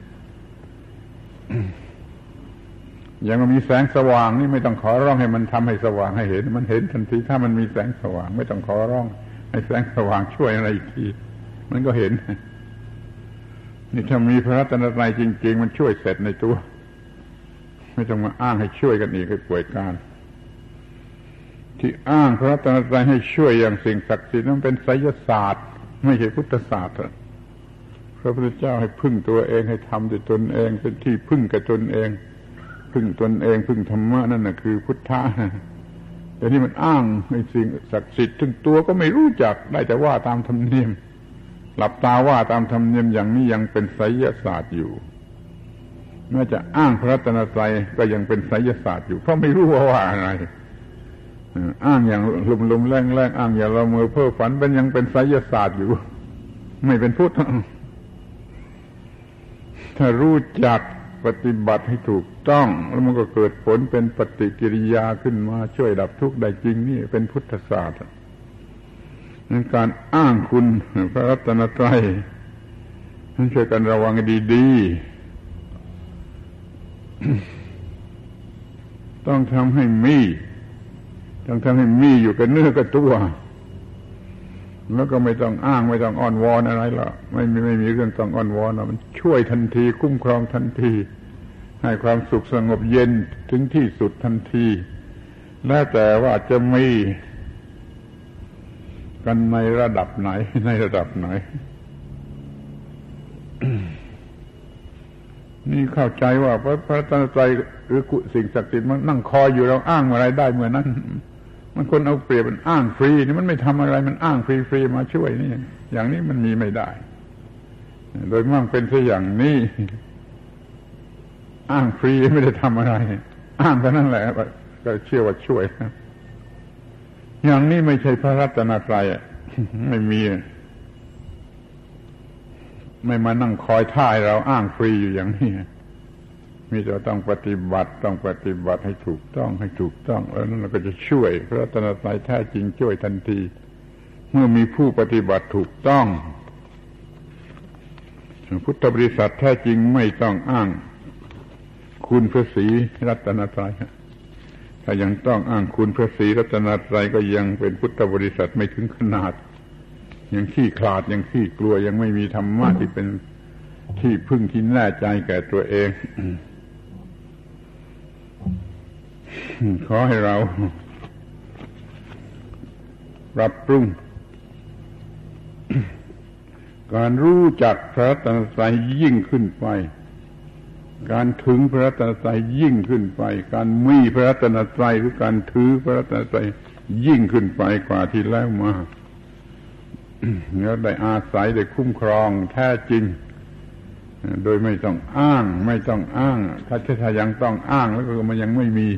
[SPEAKER 1] อย่างมันมีแสงสว่างนี่ไม่ต้องขอร้องให้มันทำให้สว่างให้เห็น มันเห็นทันที ถ้ามันมีแสงสว่าง ไม่ต้องขอร้อง ให้แสงสว่างช่วยอะไรอีกที มันก็เห็นนี่ถ้ามีพระรัตนตรัยจริง ๆ มันช่วยเสร็จในตัว ไม่ต้องมาอ้างให้ช่วยกันอีกให้ป่วยการที่อ้างพระรัตนตรัยให้ช่วยอย่างสิ่งศักดิ์สิทธิ์นั้นเป็นไสยศาสตร์ ไม่ใช่พุทธศาสตร์พระพุทธเจ้าให้พึ่งตัวเองให้ทำด้วยตนเอง เป็นที่พึ่งกับตนเอง พึ่งตนเอง พึ่งธรรมะนั่นนะคือพุทธะแต่นี่มันอ้างให้สิ่งศักดิ์สิทธิ์ถึงตัวก็ไม่รู้จักได้แต่ว่าตามธรรมเนียม หลับตาว่าตามธรรมเนียมอย่างนี้ยังเป็นไสยศาสตร์อยู่แม้จะอ้างพระตนตรัยก็ยังเป็นไสยศาสตร์อยู่เพราะไม่รู้ว่าว่าอะไร อ้างอย่างลุมๆแรงๆอ้างอย่างละเมอเพ้อฝันเป็นยังเป็นไสยศาสตร์อยู่ ไม่เป็นพุทธถ้ารู้จักปฏิบัติให้ถูกต้อง แล้วมันก็เกิดผลเป็นปฏิกิริยาขึ้นมาช่วยดับทุกข์ได้จริงนี่เป็นพุทธศาสตร์นั้นการอ้างคุณพระรัตนตรัยนั้นช่วยกันระวังดีๆ ต้องทำให้มี ต้งทำให้มีอยู่กับเนื้อกับตัว แล้วก็ไม่ต้องอ้างไม่ต้องอ้อนวอนอะไรหรอกไม่มีไม่มีเรื่องต้องอ้อนวอนมันช่วยทันที คุ้มครองทันที ให้ความสุขสงบเย็นถึงที่สุดทันทีแล้วแต่ว่าจะมีกันในระดับไหนในระดับไหน นี่เข้าใจว่าพระพระตนตรัยหรือกุสิ่งศักดิ์สิทธิ์มันนั่งคอยอยู่เราอ้างอะไรได้เมื่อนั้น มันคนเอาเปรียบมันอ้างฟรีนี่มันไม่ทำอะไรมันอ้างฟรีๆมาช่วยนี่ อย่างนี้มันมีไม่ได้ โดยมั่งเป็นซะอย่างนี้ อ้างฟรีไม่ได้ทำอะไร อ้างแค่นั้นแหละก็เชื่อว่าช่วยอย่างนี้ไม่ใช่พระรัตนตรัยไม่มี ไม่มานั่งคอยท่ายเราอ้างฟรีอยู่อย่างนี้ มีแต่ต้องปฏิบัติต้องปฏิบัติให้ถูกต้องให้ถูกต้อง แล้วนั้นเราก็จะช่วยพระรัตนตรัยแท้จริงช่วยทันที เมื่อมีผู้ปฏิบัติถูกต้อง พุทธบริษัทแท้จริงไม่ต้องอ้าง คุณพระศรีรัตนตรัยถ้ายังต้องอ้างคุณพระศรีรัตนตรัยก็ยังเป็นพุทธบริษัทไม่ถึงขนาด ยังขี้คลาดยังขี้กลัวยังไม่มีธรรมะที่เป็นที่พึ่งที่แน่ใจแก่ตัวเอง ขอให้เรา ปรับปรุง การรู้จักพระตนตรัยยิ่งขึ้นไป การถึงพระตนตรัยยิ่งขึ้นไป การมีพระตนตรัยหรือการถือพระตนตรัยยิ่งขึ้นไปกว่าที่แล้วมาแล้วได้อาศัยได้คุ้มครองแท้จริง โดยไม่ต้องอ้าง ไม่ต้องอ้าง ถ้าถ้ายังต้องอ้างแล้วก็มันยังไม่มี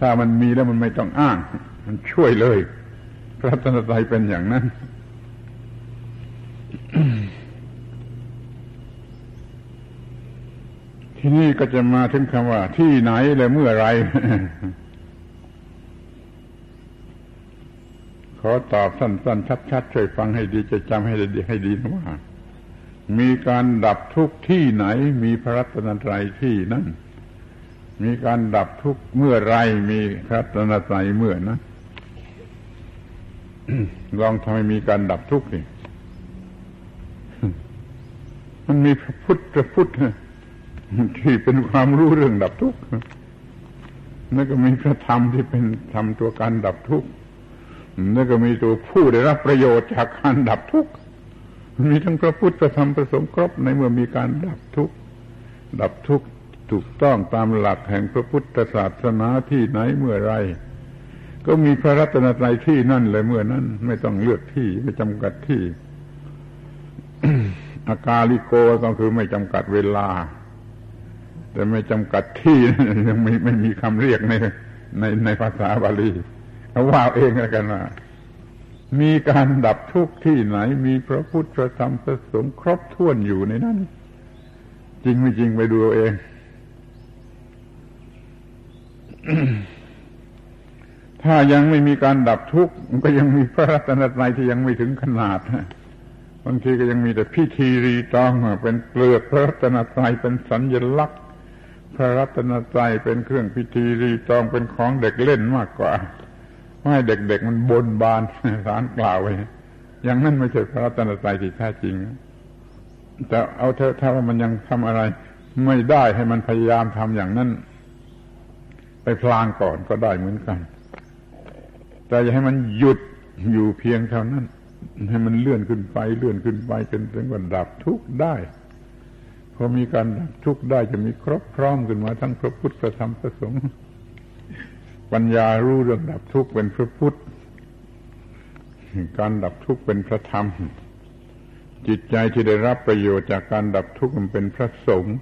[SPEAKER 1] ถ้ามันมีแล้วมันไม่ต้องอ้าง มันช่วยเลยพระตนตรัยเป็นอย่างนั้น ที่นี่ก็จะมาถึงคำว่า ที่ไหนและเมื่อไร ขอตอบสั้นๆ ชัดๆ ช่วยฟังให้ดีจะจำให้ดีให้ดีนะว่า มีการดับทุกที่ไหน มีพระรัตนตรัยที่นั่น มีการดับทุกข์เมื่อไรมีพระตนตรัยเมื่อนะลองทำให้มีการดับทุกข์สิมันมีพระพุทธพระพุทธที่เป็นความรู้เรื่องดับทุกข์แล้วก็มีพระธรรมที่เป็นธรรมตัวการดับทุกข์แล้วก็มีตัวผู้ได้รับประโยชน์จากการดับทุกข์มีทั้งพระพุทธพระธรรมพระสงฆ์ครบในเมื่อมีการดับทุกข์ดับทุกข์ ถูกต้องตามหลักแห่งพระพุทธศาสนาที่ไหนเมื่อไร ก็มีพระรัตนตรัยที่นั่นเลยเมื่อนั้น ไม่ต้องเลือกที่ไม่จำกัดที่อากาลิโกก็คือไม่จำกัดเวลา แต่ไม่จำกัดที่ยังไม่ไม่มีคำเรียกในในในภาษาบาลีเอาว่าเองแล้วกันว่ามีการดับทุกข์ที่ไหน มีพระพุทธพระธรรมพระสงฆ์ครบถ้วนอยู่ในนั้น จริงไม่จริงไปดูเอง ถ้ายังไม่มีการดับทุกข์มันก็ยังมีพระรัตนตรัยที่ยังไม่ถึงขนาดบางทีก็ยังมีแต่พิธีรีตองเป็นเปลือกพระรัตนตรัยเป็นสัญญลักษณ์ พระรัตนตรัยเป็นเครื่องพิธีรีตองเป็นของเด็กเล่นมากกว่าให้เด็กๆมันบนบานสารกล่าวไว้อย่างนั้นไม่ใช่พระรัตนตรัยที่แท้จริงแต่เอาเถอะถ้าว่ามันยังทำอะไร ไม่ได้ให้มันพยายามทำอย่างนั้น ไปพลางก่อนก็ได้เหมือนกัน แต่อย่าให้มันหยุดอยู่เพียงเท่านั้น ให้มันเลื่อนขึ้นไป เลื่อนขึ้นไปจนถึงวันดับทุกข์ได้พอมีการดับทุกข์ได้จะมีครบพร้อมขึ้นมาทั้งพระพุทธพระธรรมพระสงฆ์ปัญญารู้เรื่องดับทุกข์เป็นพระพุทธการดับทุกข์เป็นพระธรรม จิตใจที่ได้รับประโยชน์จากการดับทุกข์มันเป็นพระสงฆ์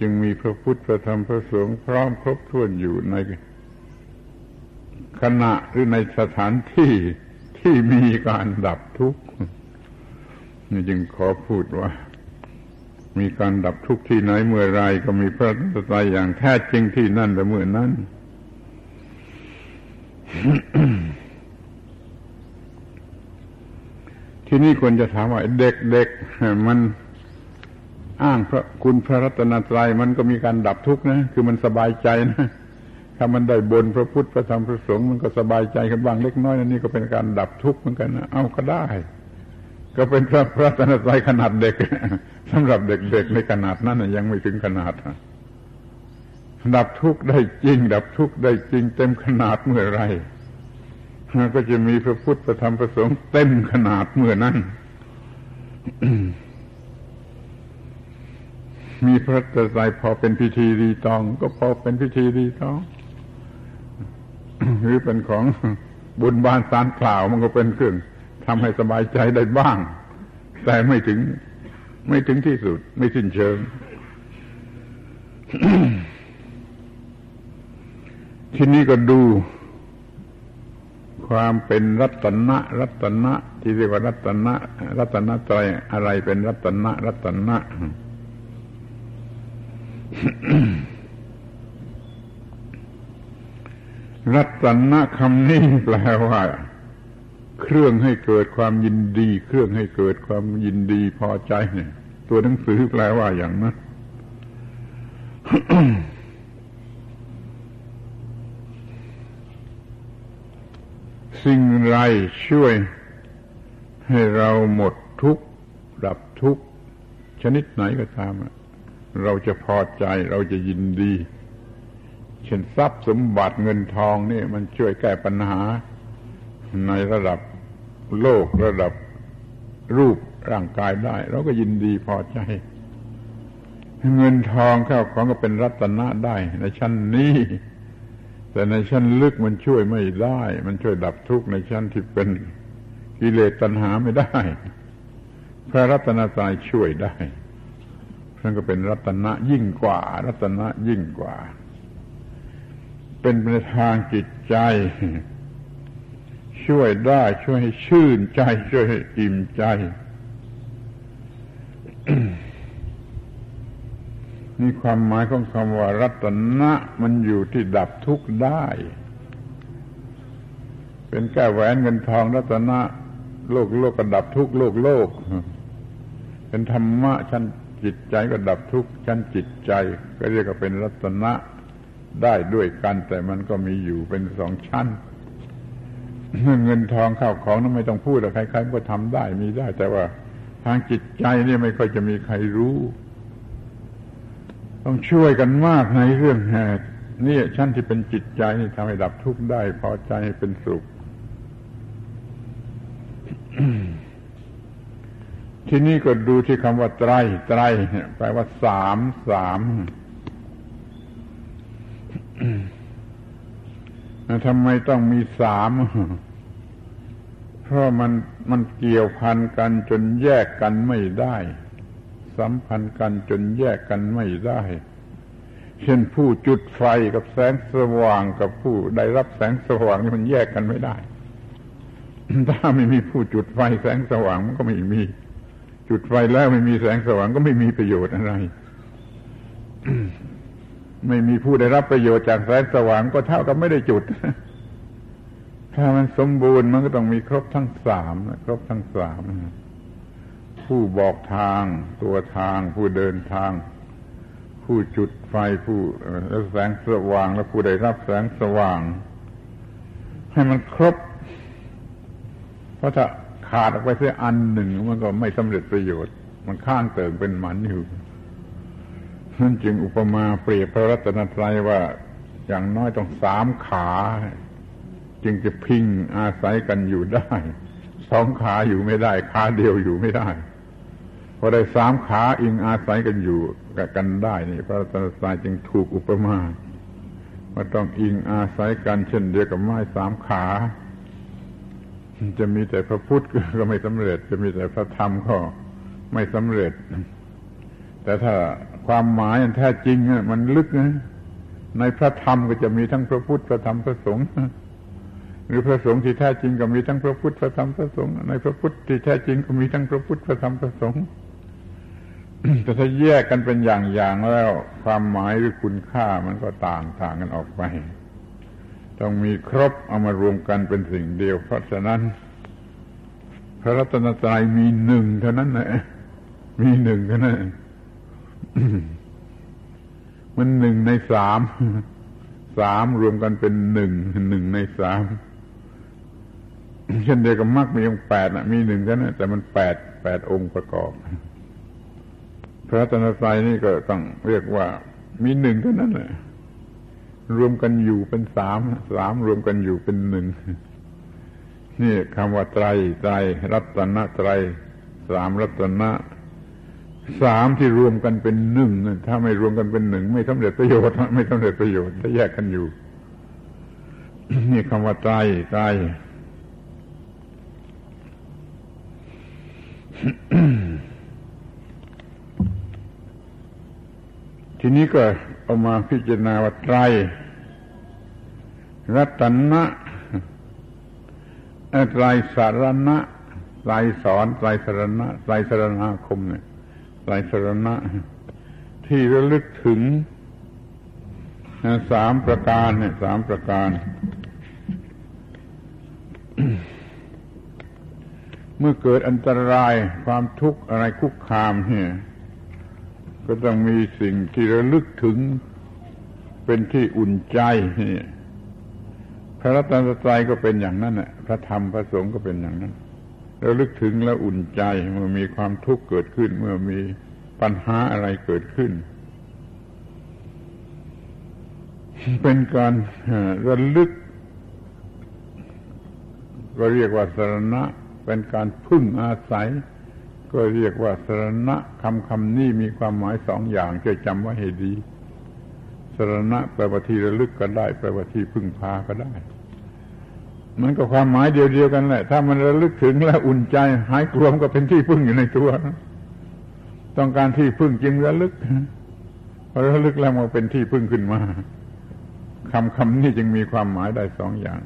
[SPEAKER 1] จึงมีพระพุทธพระธรรมพระสงฆ์พร้อมครบถ้วนอยู่ในขณะหรือในสถานที่ที่มีการดับทุกข์นี่จึงขอพูดว่า มีการดับทุกข์ที่ไหนเมื่อไรก็มีพระรัตตรัยอย่างแท้จริงที่นั่นแต่เมื่อนั้นที่นี่ควรจะถามว่าเด็กๆมัน อ้างพระคุณพระรัตนตรัยมันก็มีการดับทุกข์นะ คือมันสบายใจนะถ้ามันได้บนพระพุทธพระธรรมพระสงฆ์มันก็สบายใจกันบ้างเล็กน้อยนี่ก็เป็นการดับทุกข์เหมือนกันนะเอาก็ได้ ก็เป็นพระพระรัตนตรัยขนาดเด็กสำหรับเด็กๆในขนาดนั้นยังไม่ถึงขนาดดับทุกข์ได้จริง ดับทุกข์ได้จริง เต็มขนาดเมื่อไรก็จะมีพระพุทธพระธรรมพระสงฆ์เต็มขนาดเมื่อนั้น มีพระตรัยพอเป็นพิธีรีตอง ก็พอเป็นพิธีรีตอง หรือเป็นของบุญบานสารกล่าวมันก็เป็นเครื่องทำให้สบายใจได้บ้าง แต่ไม่ถึง ไม่ถึงที่สุด ไม่สิ้นเชิงที่นี้ก็ดู ความเป็นรัตนะ รัตนะ ที่เรียกว่ารัตนะ รัตนะใจอะไรเป็นรัตนะ รัตนะ รัตนะคำนี้แปลว่า เครื่องให้เกิดความยินดี เครื่องให้เกิดความยินดีพอใจเนี่ย ตัวหนังสือแปลว่าอย่างนั้นสิ่งไรช่วย ให้เราหมดทุกข์ดับทุกข์ชนิดไหนก็ตาม เราจะพอใจเราจะยินดี เช่นทรัพย์สมบัติเงินทองนี่มันช่วยแก้ปัญหา ในระดับโลกระดับรูปร่างกายได้ เราก็ยินดีพอใจ เงินทองเข้าของก็เป็นรัตนะได้ ในชั้นนี้ แต่ในชั้นลึกมันช่วยไม่ได้ มันช่วยดับทุกข์ในชั้นที่เป็นกิเลสตัณหาไม่ได้ พระรัตนตรัยช่วยได้ นั่นก็เป็นรัตนะยิ่งกว่า รัตนะยิ่งกว่า เป็นในทางจิตใจ ช่วยได้ช่วยให้ชื่นใจ ช่วยให้อิ่มใจ นี่ความหมายของคำว่า รัตนะมันอยู่ที่ดับทุกข์ได้ เป็นแก้แหวนเงินทองรัตนะ โลกโลกกระดับทุกโลกโลก เป็นธรรมะชั้น จิตใจก็ดับทุกข์ชั้นจิตใจ ก็เรียกว่าเป็นรัตนะได้ด้วยกัน แต่มันก็มีอยู่เป็นสองชั้น เงินทองข้าวของนั้นไม่ต้องพูดใครๆก็ทำได้มีได้ แต่ว่าทางจิตใจนี่ไม่ค่อยจะมีใครรู้ ต้องช่วยกันมากในเรื่องนี่ชั้นที่เป็นจิตใจนี่ทำให้ดับทุกข์ได้พอใจให้เป็นสุข ที่นี่ก็ดูที่คำว่าไตรไตรแปลว่าสามสามทำไมต้องมีสามเพราะมันมันเกี่ยวพันกันจนแยกกันไม่ได้ สัมพันธ์กันจนแยกกันไม่ได้ เช่นผู้จุดไฟกับแสงสว่างกับผู้ได้รับแสงสว่างนี่มันแยกกันไม่ได้ ถ้าไม่มีผู้จุดไฟแสงสว่างมันก็ไม่มี จุดไฟแล้วไม่มีแสงสว่างก็ไม่มีประโยชน์อะไร ไม่มีผู้ได้รับประโยชน์จากแสงสว่างก็เท่ากับไม่ได้จุด ถ้ามันสมบูรณ์มันก็ต้องมีครบทั้งสามครบทั้งสามผู้บอกทางตัวทาง ผู้เดินทาง ผู้จุดไฟผู้แล้วแสงสว่าง และผู้ได้รับแสงสว่าง ให้มันครบ เพราะถ้า ขาดออกไปเสียอันหนึ่ง มันก็ไม่สำเร็จประโยชน์ มันข้างเติมเป็นหมันอยู่นั่นจึงอุปมาเปรียบพระรัตนตรัยว่าอย่างน้อยต้องสามขา จึงจะพิงอาศัยกันอยู่ได้สองขาอยู่ไม่ได้ขาเดียวอยู่ไม่ได้พอได้สามขาอิงอาศัยกันอยู่กันได้นี่พระรัตนตรัยจึงถูกอุปมาว่าต้องอิงอาศัยกันเช่นเดียวกับไม้สามขา จะมีแต่พระพุทธก็ไม่สำเร็จ จะมีแต่พระธรรมก็ไม่สำเร็จ แต่ถ้าความหมายแท้จริงมันลึกนะในพระธรรมก็จะมีทั้งพระพุทธพระธรรมพระสงฆ์หรือพระสงฆ์ที่แท้จริงก็มีทั้งพระพุทธพระธรรมพระสงฆ์ในพระพุทธที่แท้จริงก็มีทั้งพระพุทธพระธรรมพระสงฆ์แต่ถ้าแยกกันเป็นอย่างๆแล้ว ความหมายหรือคุณค่ามันก็ต่างต่างกันออกไป ต้องมีครบเอามารวมกันเป็นสิ่งเดียว เพราะฉะนั้น พระรัตนตรัยมีหนึ่งเท่านั้นแหละมีหนึ่งเท่านั้นมันหนึ่งในสามสามรวมกันเป็นหนึ่งหนึ่งในสามเช่นเดียวกับมรรคมีองแปดนะมีหนึ่งกันนแต่มันแปดแปดองค์ประกอบ พระตนตรัยนี่ก็ต้องเรียกว่า มีหนึ่งเท่านั้นแหละ รวมกันอยู่เป็นสาม สามรวมกันอยู่เป็นหนึ่ง นี่คำว่าไตรไตรรัตนไตร สามรัตนะ สามที่รวมกันเป็นหนึ่งถ้าไม่รวมกันเป็นหนึ่งไม่สำเร็จประโยชน์ ไม่สำเร็จประโยชน์ถ้าแยกกันอยู่ นี่คำว่าไตรไตร ทีนี้ก็เอามาพิจารณาว่าไตรรัตนะไตรสารณะไตรสอนไตรสารณะไตรสารณาคมเนี่ยไตรสารณะ ที่ระลึกถึงสามประการเนี่ยสามประการ เมื่อเกิดอันตรายความทุกข์อะไรคุกคามเนี่ย ก็ต้องมีสิ่งที่ระลึกถึงเป็นที่อุ่นใจนี่พระรัตนตรัยก็เป็นอย่างนั้นแหละพระธรรมพระสงฆ์ก็เป็นอย่างนั้นระลึกถึงแล้วอุ่นใจเมื่อมีความทุกข์เกิดขึ้น เมื่อมีปัญหาอะไรเกิดขึ้น เป็นการระลึก ก็เรียกว่าสรณะ เป็นการพึ่งอาศัย ก็เรียกว่าสรณะคำคำนี้มีความหมายสองอย่างจะจำไว้ให้ดี สรณะแปลว่าที่ระลึกก็ได้ แปลว่าที่พึ่งพาก็ได้ มันก็ความหมายเดียวๆกันแหละ ถ้ามันระลึกถึงแล้วอุ่นใจหายกลัวก็เป็นที่พึ่งอยู่ในตัว ต้องการที่พึ่งจึงระลึกพอระลึกแล้วมันเป็นที่พึ่งขึ้นมาคำคำนี้จึงมีความหมายได้สองอย่าง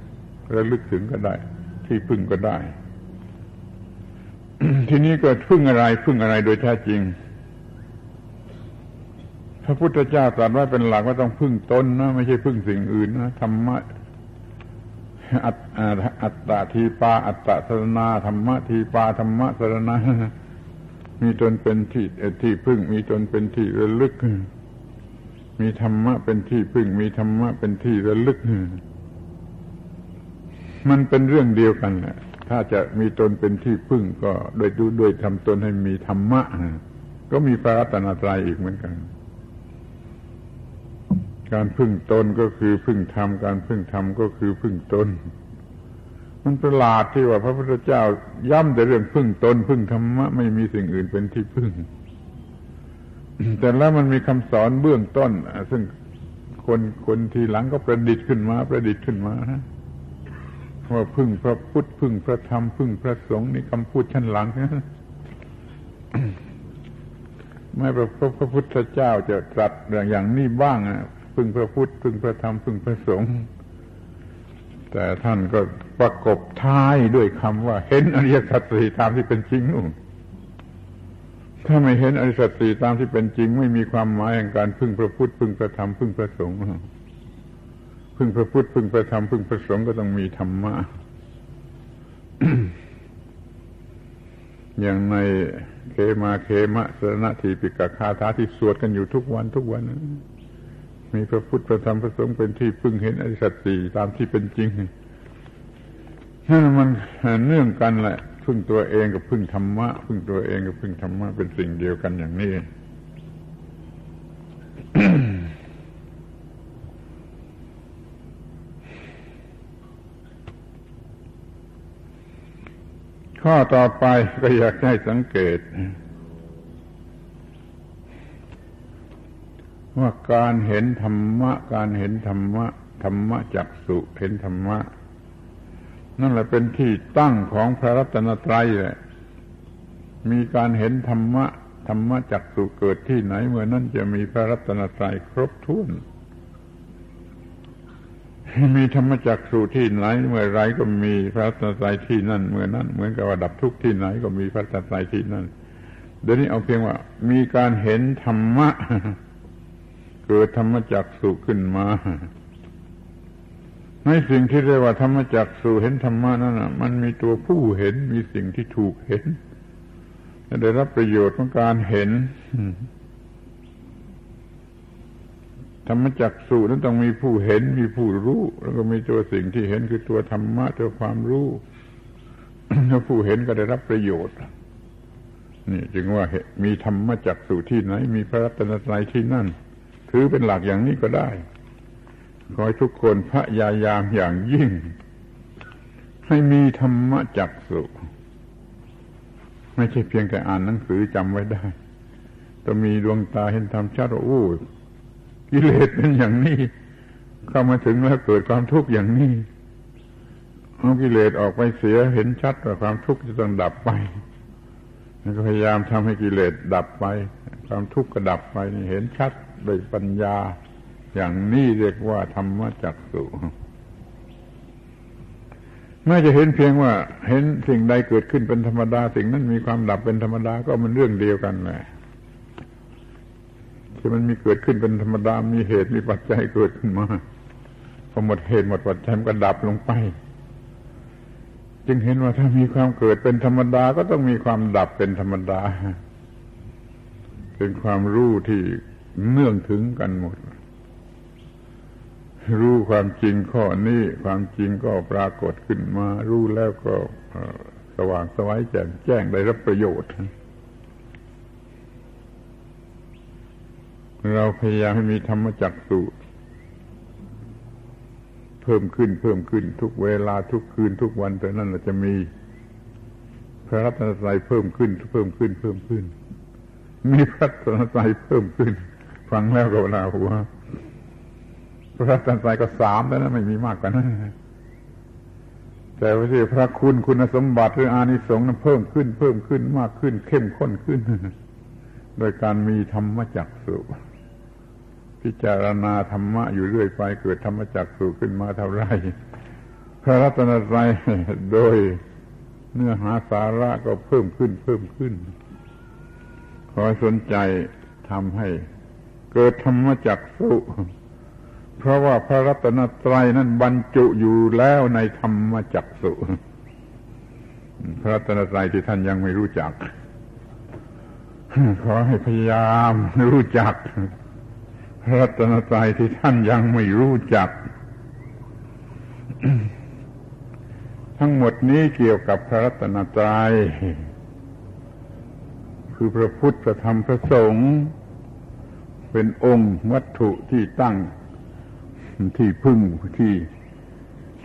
[SPEAKER 1] ระลึกถึงก็ได้ ที่พึ่งก็ได้ ทีนี้เกิดพึ่งอะไรพึ่งอะไรโดยแท้จริง พระพุทธเจ้าตรัสว่าเป็นหลักว่าต้องพึ่งตนนะไม่ใช่พึ่งสิ่งอื่นนะธรรมะอัตตาทีปา อัตตสรณาธรรมะทีปาธรรมะสรณามีตนเป็นที่ที่พึ่ง มีตนเป็นที่ระลึก มีธรรมะเป็นที่พึ่ง มีธรรมะเป็นที่ระลึก มันเป็นเรื่องเดียวกันแหละ ถ้าจะมีตนเป็นที่พึ่งก็โดยดูด้วยทำตนให้มีธรรมะ ก็มีพระรัตนตรัยอีกเหมือนกัน การพึ่งตนก็คือพึ่งธรรม การพึ่งธรรมก็คือพึ่งตน มันประหลาดที่ว่าพระพุทธเจ้าย้ำแต่เรื่องพึ่งตน พึ่งธรรมะไม่มีสิ่งอื่นเป็นที่พึ่ง แต่แล้วมันมีคำสอนเบื้องต้น ซึ่งคนคนทีหลังก็ประดิษฐ์ขึ้นมา ประดิษฐ์ขึ้นมาฮะ ว่าพึ่งพระพุทธพึ่งพระธรรมพึ่งพระสงฆ์นี่คำพูดชั้นหลังนะไม่พระพระพุทธเจ้าจะตรัสอย่างนี้บ้างอะพึ่งพระพุทธพึ่งพระธรรมพึ่งพระสงฆ์แต่ท่านก็ประกบท้ายด้วยคำว่า เห็นอริยสัจสี่ตามที่เป็นจริงนู่นถ้าไม่เห็นอริยสัจสี่ตามที่เป็นจริง ไม่มีความหมายแห่งการพึ่งพระพุทธพึ่งพระธรรมพึ่งพระสงฆ์ พึ่งพระพุทธพึ่งพระธรรมพึ่งพระสงฆ์ก็ต้องมีธรรมะอย่างในเคมาเคมะสรณทีปิกาคาถาที่สวดกันอยู่ทุกวันทุกวันมีพระพุทธพระธรรมพระสงฆ์เป็นที่พึ่งเห็นอริสัตสีตามที่เป็นจริงนั่นมันเนื่องกันแหละพึ่งตัวเองกับพึ่งธรรมะพึ่งตัวเองกับพึ่งธรรมะเป็นสิ่งเดียวกันอย่างนี้ ข้อต่อไปก็อยากให้สังเกต ว่าการเห็นธรรมะ การเห็นธรรมะ ธรรมะจักสุเห็นธรรมะ นั่นแหละเป็นที่ตั้งของพระรัตนตรัยแหละ มีการเห็นธรรมะ ธรรมะจักสุเกิดที่ไหนเมื่อนั้นจะมีพระรัตนตรัยครบถ้วน มีธรรมจักสุที่ไหน เมื่อไรก็มีพระรัตนตรัยที่นั่นเมื่อนั้น เหมือนกับว่าดับทุกข์ที่ไหนก็มีพระรัตนตรัยที่นั่น เดี๋ยวนี้เอาเพียงว่า มีการเห็นธรรมะ เกิดธรรมจักสุขึ้นมาในสิ่งที่เรียกว่าธรรมจักสุเห็นธรรมะนั่นนะมันมีตัวผู้เห็นมีสิ่งที่ถูกเห็นได้รับประโยชน์ของการเห็น ธรรมจักสุนั้นต้องมีผู้เห็นมีผู้รู้ แล้วก็มีตัวสิ่งที่เห็นคือตัวธรรมะตัวความรู้แล้วผู้เห็นก็ได้รับประโยชน์ นี่จึงว่ามีธรรมจักสุที่ไหน มีพระรัตนตรัยที่นั่น ถือเป็นหลักอย่างนี้ก็ได้ขอให้ทุกคนพระยายามอย่างยิ่ง ให้มีธรรมจักสุไม่ใช่เพียงแต่อ่านหนังสือจำไว้ได้ต้องมีดวงตาเห็นธรรมชัดว่าโอ้ กิเลสเป็นอย่างนี้ เข้ามาถึงแล้วเกิดความทุกข์อย่างนี้เอากิเลสออกไปเสียเห็นชัดว่าความทุกข์จะต้องดับไปแล้วก็พยายามทำให้กิเลสดับไป ความทุกข์ก็ดับไปนี่เห็นชัดโดยปัญญา อย่างนี้เรียกว่าธรรมจักสุไม่จะเห็นเพียงว่า เห็นสิ่งใดเกิดขึ้นเป็นธรรมดา สิ่งนั้นมีความดับเป็นธรรมดาก็มันเรื่องเดียวกันแหละ ที่มันมีเกิดขึ้นเป็นธรรมดา มีเหตุมีปัจจัยเกิดขึ้นมาพอหมดเหตุหมดปัจจัยมันก็ดับลงไป จึงเห็นว่าถ้ามีความเกิดเป็นธรรมดาก็ต้องมีความดับเป็นธรรมดา เป็นความรู้ที่เนื่องถึงกันหมด รู้ความจริงข้อนี้ความจริงก็ปรากฏขึ้นมา รู้แล้วก็สว่างสวัยแจ่มแจ้งได้รับประโยชน์ เราพยายามให้มีธรรมจักสุเพิ่มขึ้นเพิ่มขึ้นทุกเวลาทุกคืนทุกวันแต่นั้นเราจะมีพระรัตนตรัยเพิ่มขึ้น เพิ่มขึ้น เพิ่มขึ้น มีพระรัตนตรัยเพิ่มขึ้น ฟังแล้วก็ลาหัวพระรัตนตรัยก็สามแล้วนะไม่มีมากกว่านั้นแต่ว่าที่พระคุณคุณสมบัติหรืออานิสงส์นั้นเพิ่มขึ้น เพิ่มขึ้นมากขึ้น เข้มข้นขึ้น โดยการมีธรรมจักสุ พิจารณาธรรมะอยู่เรื่อยไปเกิดธรรมจักสุขึ้นมาเท่าไรพระรัตนตรัยโดยเนื้อหาสาระก็เพิ่มขึ้นเพิ่มขึ้น ขอสนใจทำให้ เกิดธรรมจักสุเพราะว่าพระรัตนตรัยนั้นบรรจุอยู่แล้วในธรรมจักสุพระรัตนตรัยที่ท่านยังไม่รู้จัก ขอให้พยายามรู้จัก รัตนตรัยที่ท่านยังไม่รู้จัก ทั้งหมดนี้เกี่ยวกับพระรัตนตรัย คือพระพุทธพระธรรมพระสงฆ์เป็นองค์วัตถุที่ตั้งที่พึ่งที่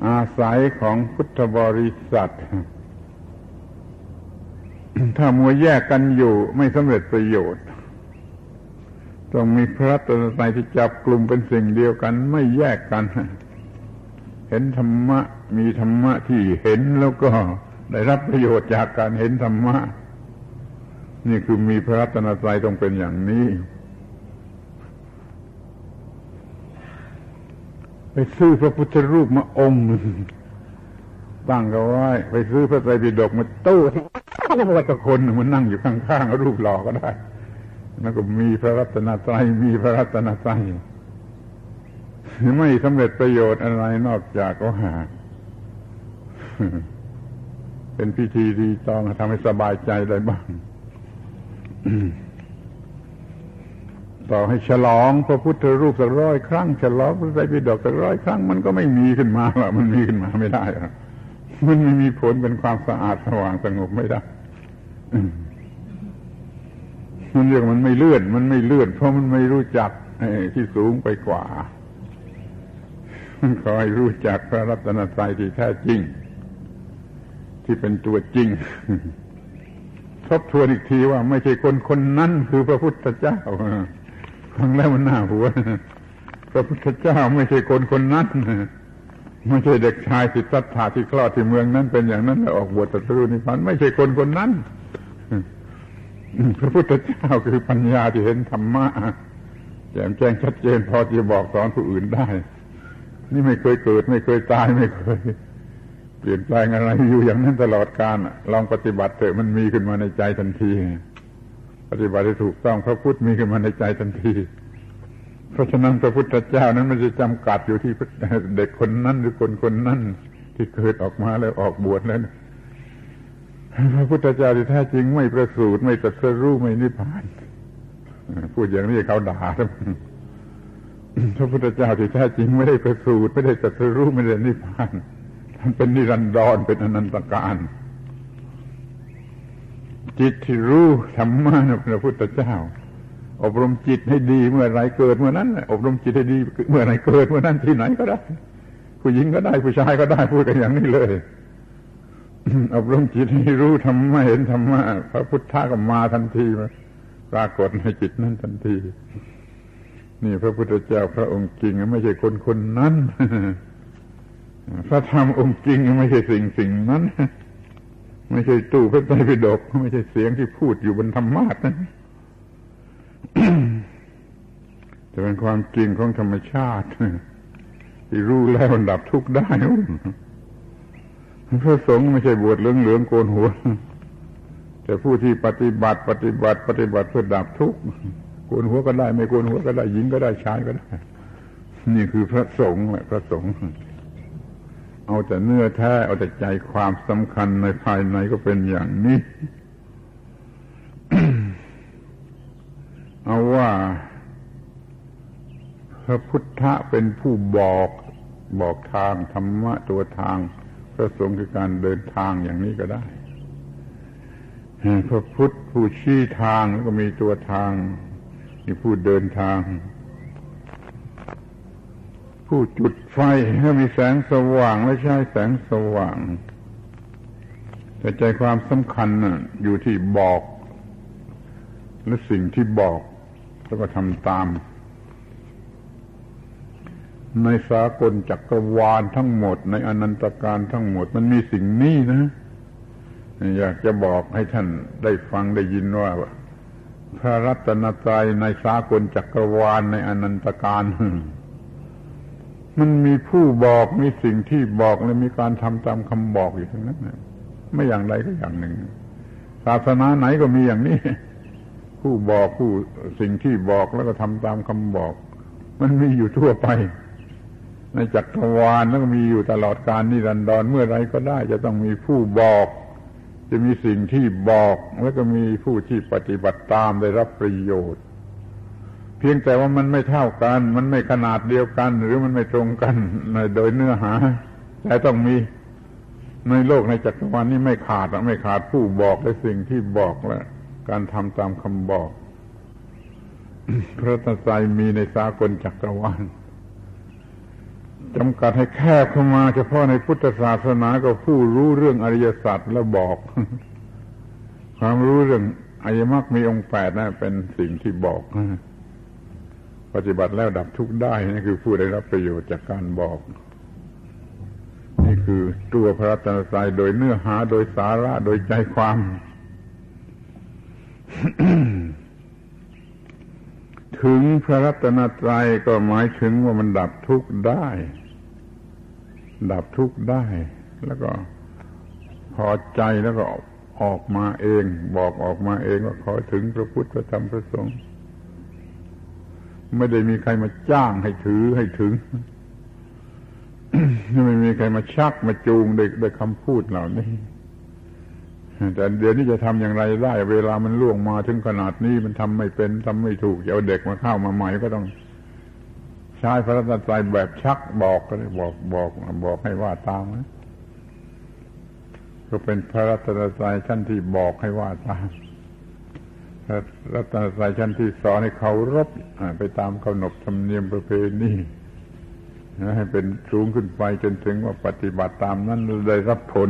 [SPEAKER 1] อาศัยของพุทธบริษัท ถ้ามัวแยกกันอยู่ไม่สำเร็จประโยชน์ ต้องมีพระตนตรัยที่จับกลุ่มเป็นสิ่งเดียวกัน ไม่แยกกัน เห็นธรรมะ มีธรรมะที่เห็นแล้วก็ได้รับประโยชน์จากการเห็นธรรมะ นี่คือมีพระรัตนตรัยต้องเป็นอย่างนี้ ไปซื้อพระพุทธรูปมาองค์ตั้งก็ไว้ไปซื้อพระไตรปิฎกมาตู้ที่ว่าตะคนมันนั่งอยู่ข้างๆรูปหล่อก็ได้ แล้วก็มีพระรัตนตรัยมีพระรัตนตรัยไม่สำเร็จประโยชน์อะไรนอกจากก็หาเป็นพิธีดีต้องทำให้สบายใจได้บ้างต่อให้ฉลองพระพุทธรูปสักร้อยครั้งฉลองพระไตรปิฎกสักร้อยครั้ง มันก็ไม่มีขึ้นมาหรอกมันมีขึ้นมาไม่ได้หรอกมันไม่มีผลเป็นความสะอาดสว่างสงบไม่ได้ มันเรียกมันไม่เลื่อน มันไม่เลื่อน เพราะมันไม่รู้จักที่สูงไปกว่าขอให้รู้จักพระรัตนตรัยที่แท้จริง ที่เป็นตัวจริง ทบทวนอีกทีว่าไม่ใช่คนคนนั้นคือพระพุทธเจ้าฟังแล้วมันน่าหัวพระพุทธเจ้าไม่ใช่คนคนนั้นไม่ใช่เด็กชายสิทธัตถะที่คลอดที่เมืองนั้นเป็นอย่างนั้นแล้วออกบวชตรัสรู้นิพพานไม่ใช่คนคนนั้น พระพุทธเจ้าคือปัญญาที่เห็นธรรมะแจ่มแจ้งชัดเจนพอจะบอกสอนผู้อื่นได้ นี่ไม่เคยเกิด ไม่เคยตายไม่เคย เปลี่ยนแปลงอะไรอยู่อย่างนั้นตลอดกาลลองปฏิบัติเถอะมันมีขึ้นมาในใจทันที ปฏิบัติถูกต้องพระพุทธมีขึ้นมาในใจทันที เพราะฉะนั้นพระพุทธเจ้านั้นไม่จะจำกัดอยู่ที่เด็กคนนั้นหรือคนคนนั้นที่เกิดออกมาแล้วออกบวชแล้ว พระพุทธเจ้าที่แท้จริงไม่ประสูติไม่ตรัสรู้ไม่นิพพานพูดอย่างนี้เขาด่าพระพุทธเจ้าที่แท้จริงไม่ได้ประสูติไม่ได้ตรัสรู้ไม่ได้นิพพานท่านเป็นนิรันดรเป็นอนันตการจิตที่รู้ธรรมะนะพระพุทธเจ้า อบรมจิตให้ดีเมื่อไรเกิดเมื่อนั้น อบรมจิตให้ดี เมื่อไรเกิดเมื่อนั้นที่ไหนก็ได้ ผู้หญิงก็ได้ผู้ชายก็ได้พูดกันอย่างนี้เลย อบรมจิตให้รู้ธรรมะเห็นธรรมะพระพุทธะก็มาทันทีมาปรากฏในจิตนั้นทันที นี่พระพุทธเจ้าพระองค์จริงไม่ใช่คนคนนั้นพระธรรมองค์จริงไม่ใช่สิ่งสิ่งนั้น ไม่ใช่ตู้พระไตรปิฎกไม่ใช่เสียงที่พูดอยู่บนธรรมาทนจะเป็นความจริงของธรรมชาติที่รู้แล้วดับทุกข์ได้ พระสงฆ์ไม่ใช่บวชเหลืองเหลืองโกนหัวแต่ผู้ที่ปฏิบัติปฏิบัติปฏิบัติเพื่อดับทุกข์โกนหัวก็ได้ ไม่โกนหัวก็ได้หญิงก็ได้ชายก็ได้ นี่คือพระสงฆ์แหละพระสงฆ์เอาแต่เนื้อแท้เอาแต่ใจความสำคัญในภายในก็เป็นอย่างนี้ เอาว่า พระพุทธะเป็นผู้บอกบอกทางธรรมะตัวทาง ระสงฆ์คือการเดินทางอย่างนี้ก็ได้พระพุทธผู้ชี้ทางแล้วก็มีตัวทางมีผู้เดินทาง ผู้จุดไฟให้มีแสงสว่างและใช้แสงสว่าง แต่ใจความสำคัญน่ะอยู่ที่บอก และสิ่งที่บอกแล้วก็ทำตาม ในสากลจักรวาลทั้งหมด ในอนันตการทั้งหมด มันมีสิ่งนี้นะ อยากจะบอกให้ท่านได้ฟังได้ยินว่า พระรัตนตรัยในสากลจักรวาลในอนันตการมันมีผู้บอกมีสิ่งที่บอกและมีการทำตามคำบอกอยู่ทั้งนั้นไม่อย่างใดก็อย่างหนึ่ง ศาสนาไหนก็มีอย่างนี้ ผู้บอกผู้สิ่งที่บอกแล้วก็ทำตามคำบอก มันมีอยู่ทั่วไป ในจักรวาลแล้วก็มีอยู่ตลอดการนิรันดรเมื่อไรก็ได้ จะต้องมีผู้บอก จะมีสิ่งที่บอกแล้วก็มีผู้ที่ปฏิบัติตามได้รับประโยชน์ เพียงแต่ว่ามันไม่เท่ากัน มันไม่ขนาดเดียวกัน หรือมันไม่ตรงกันในโดยเนื้อหา แต่ต้องมีในโลกในจักรวาลนี้ไม่ขาดไม่ขาดผู้บอกและสิ่งที่บอกและการทำตามคำบอกพระตนตรัยมีในสากลจักรวาล จำกัดให้แคบเข้ามา เฉพาะในพุทธศาสนาก็ผู้รู้เรื่องอริยสัจแล้วบอก ความรู้เรื่องอริยมรรคมีองค์แปดนะเป็นสิ่งที่บอก ปฏิบัติแล้วดับทุกข์ได้นี่คือผู้ได้รับประโยชน์จากการบอก นี่คือตัวพระรัตนตรัยโดยเนื้อหาโดยสาระโดยใจความ ถึงพระรัตนตรัยก็หมายถึงว่ามันดับทุกข์ได้ ดับทุกข์ได้ แล้วก็พอใจแล้วก็ออกมาเอง บอกออกมาเองว่าขอถึงพระพุทธพระธรรมพระสงฆ์ไม่ได้มีใครมาจ้างให้ถือให้ถึงไม่มีใครมาชักมาจูงด้วยด้วยคำพูดเหล่านี้แต่เดี๋ยวนี้จะทำอย่างไรได้ เวลามันล่วงมาถึงขนาดนี้มันทำไม่เป็นทำไม่ถูกจะเอาเด็กมาเข้ามาใหม่ก็ต้อง ใช้พระรัตนตรัยแบบชักบอกก็เลยบอกบอกบอกให้ว่าตามนะก็เป็นพระรัตนตรัยชั้นที่บอกให้ว่าตามพระรัตนตรัยชั้นที่สอนให้เขารบไปตามขนบธรรมเนียมประเพณีให้เป็นสูงขึ้นไปจนถึงว่าปฏิบัติตามนั้นได้รับผล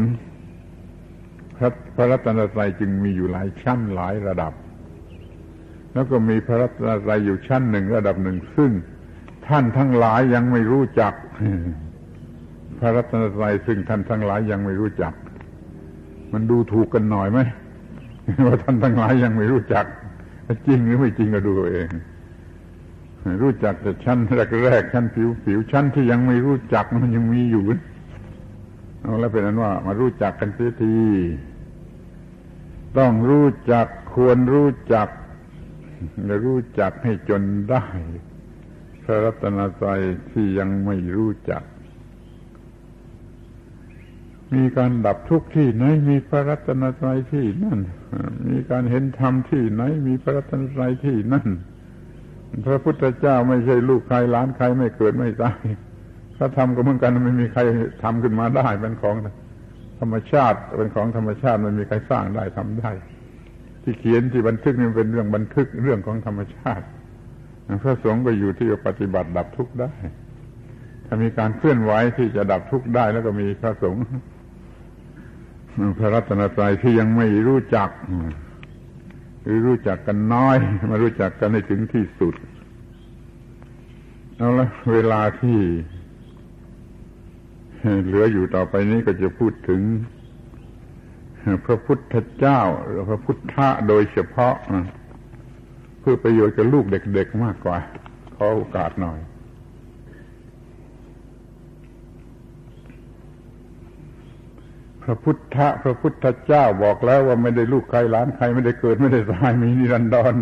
[SPEAKER 1] พระรัตนตรัยจึงมีอยู่หลายชั้นหลายระดับ แล้วก็มีพระรัตนตรัยอยู่ชั้นหนึ่งระดับหนึ่งซึ่ง ท่านทั้งหลายยังไม่รู้จัก พระรัตนตรัยซึ่งท่านทั้งหลายยังไม่รู้จัก มันดูถูกกันหน่อยไหมว่าท่านทั้งหลายยังไม่รู้จัก จริงหรือไม่จริงก็ดูเอง รู้จักแต่ชั้นแรกๆชั้นผิวผิวชั้นที่ยังไม่รู้จักมันยังมีอยู่เอาแล้วเป็นนั้นว่า มารู้จักกันเสียทีต้องรู้จักควรรู้จัก จะรู้จักให้จนได้ ระรัตนตรัยที่ยังไม่รู้จัก มีการดับทุกข์ที่ไหน มีพระรัตนตรัยที่นั่น มีการเห็นธรรมที่ไหน มีพระรัตนตรัยที่นั่น พระพุทธเจ้าไม่ใช่ลูกใครล้านใครไม่เกิดไม่ตายพระธรรมก็เหมือนกันไม่มีใครทำขึ้นมาได้เป็นของธรรมชาติเป็นของธรรมชาติไม่มีใครสร้างได้ทำได้ ที่เขียนที่บันทึกนี่เป็นเรื่องบันทึกเรื่องของธรรมชาติ พระสงฆ์ก็อยู่ที่จะปฏิบัติดับทุกข์ได้ ถ้ามีการเคลื่อนไหวที่จะดับทุกข์ได้แล้วก็มีพระสงฆ์พระรัตนตรัยที่ยังไม่รู้จัก หรือรู้จักกันน้อย มารู้จักกันให้ถึงที่สุดเอาละเวลาที่เหลืออยู่ต่อไปนี้ก็จะพูดถึง พระพุทธเจ้า หรือพระพุทธะโดยเฉพาะ พื่อประโยชน์กับลูกเด็กๆมากกว่า ขอโอกาสหน่อยพระพุทธะพระพุทธเจ้าบอกแล้วว่าไม่ได้ลูกใครล้านใครไม่ได้เกิดไม่ได้ตายมีนิรันดร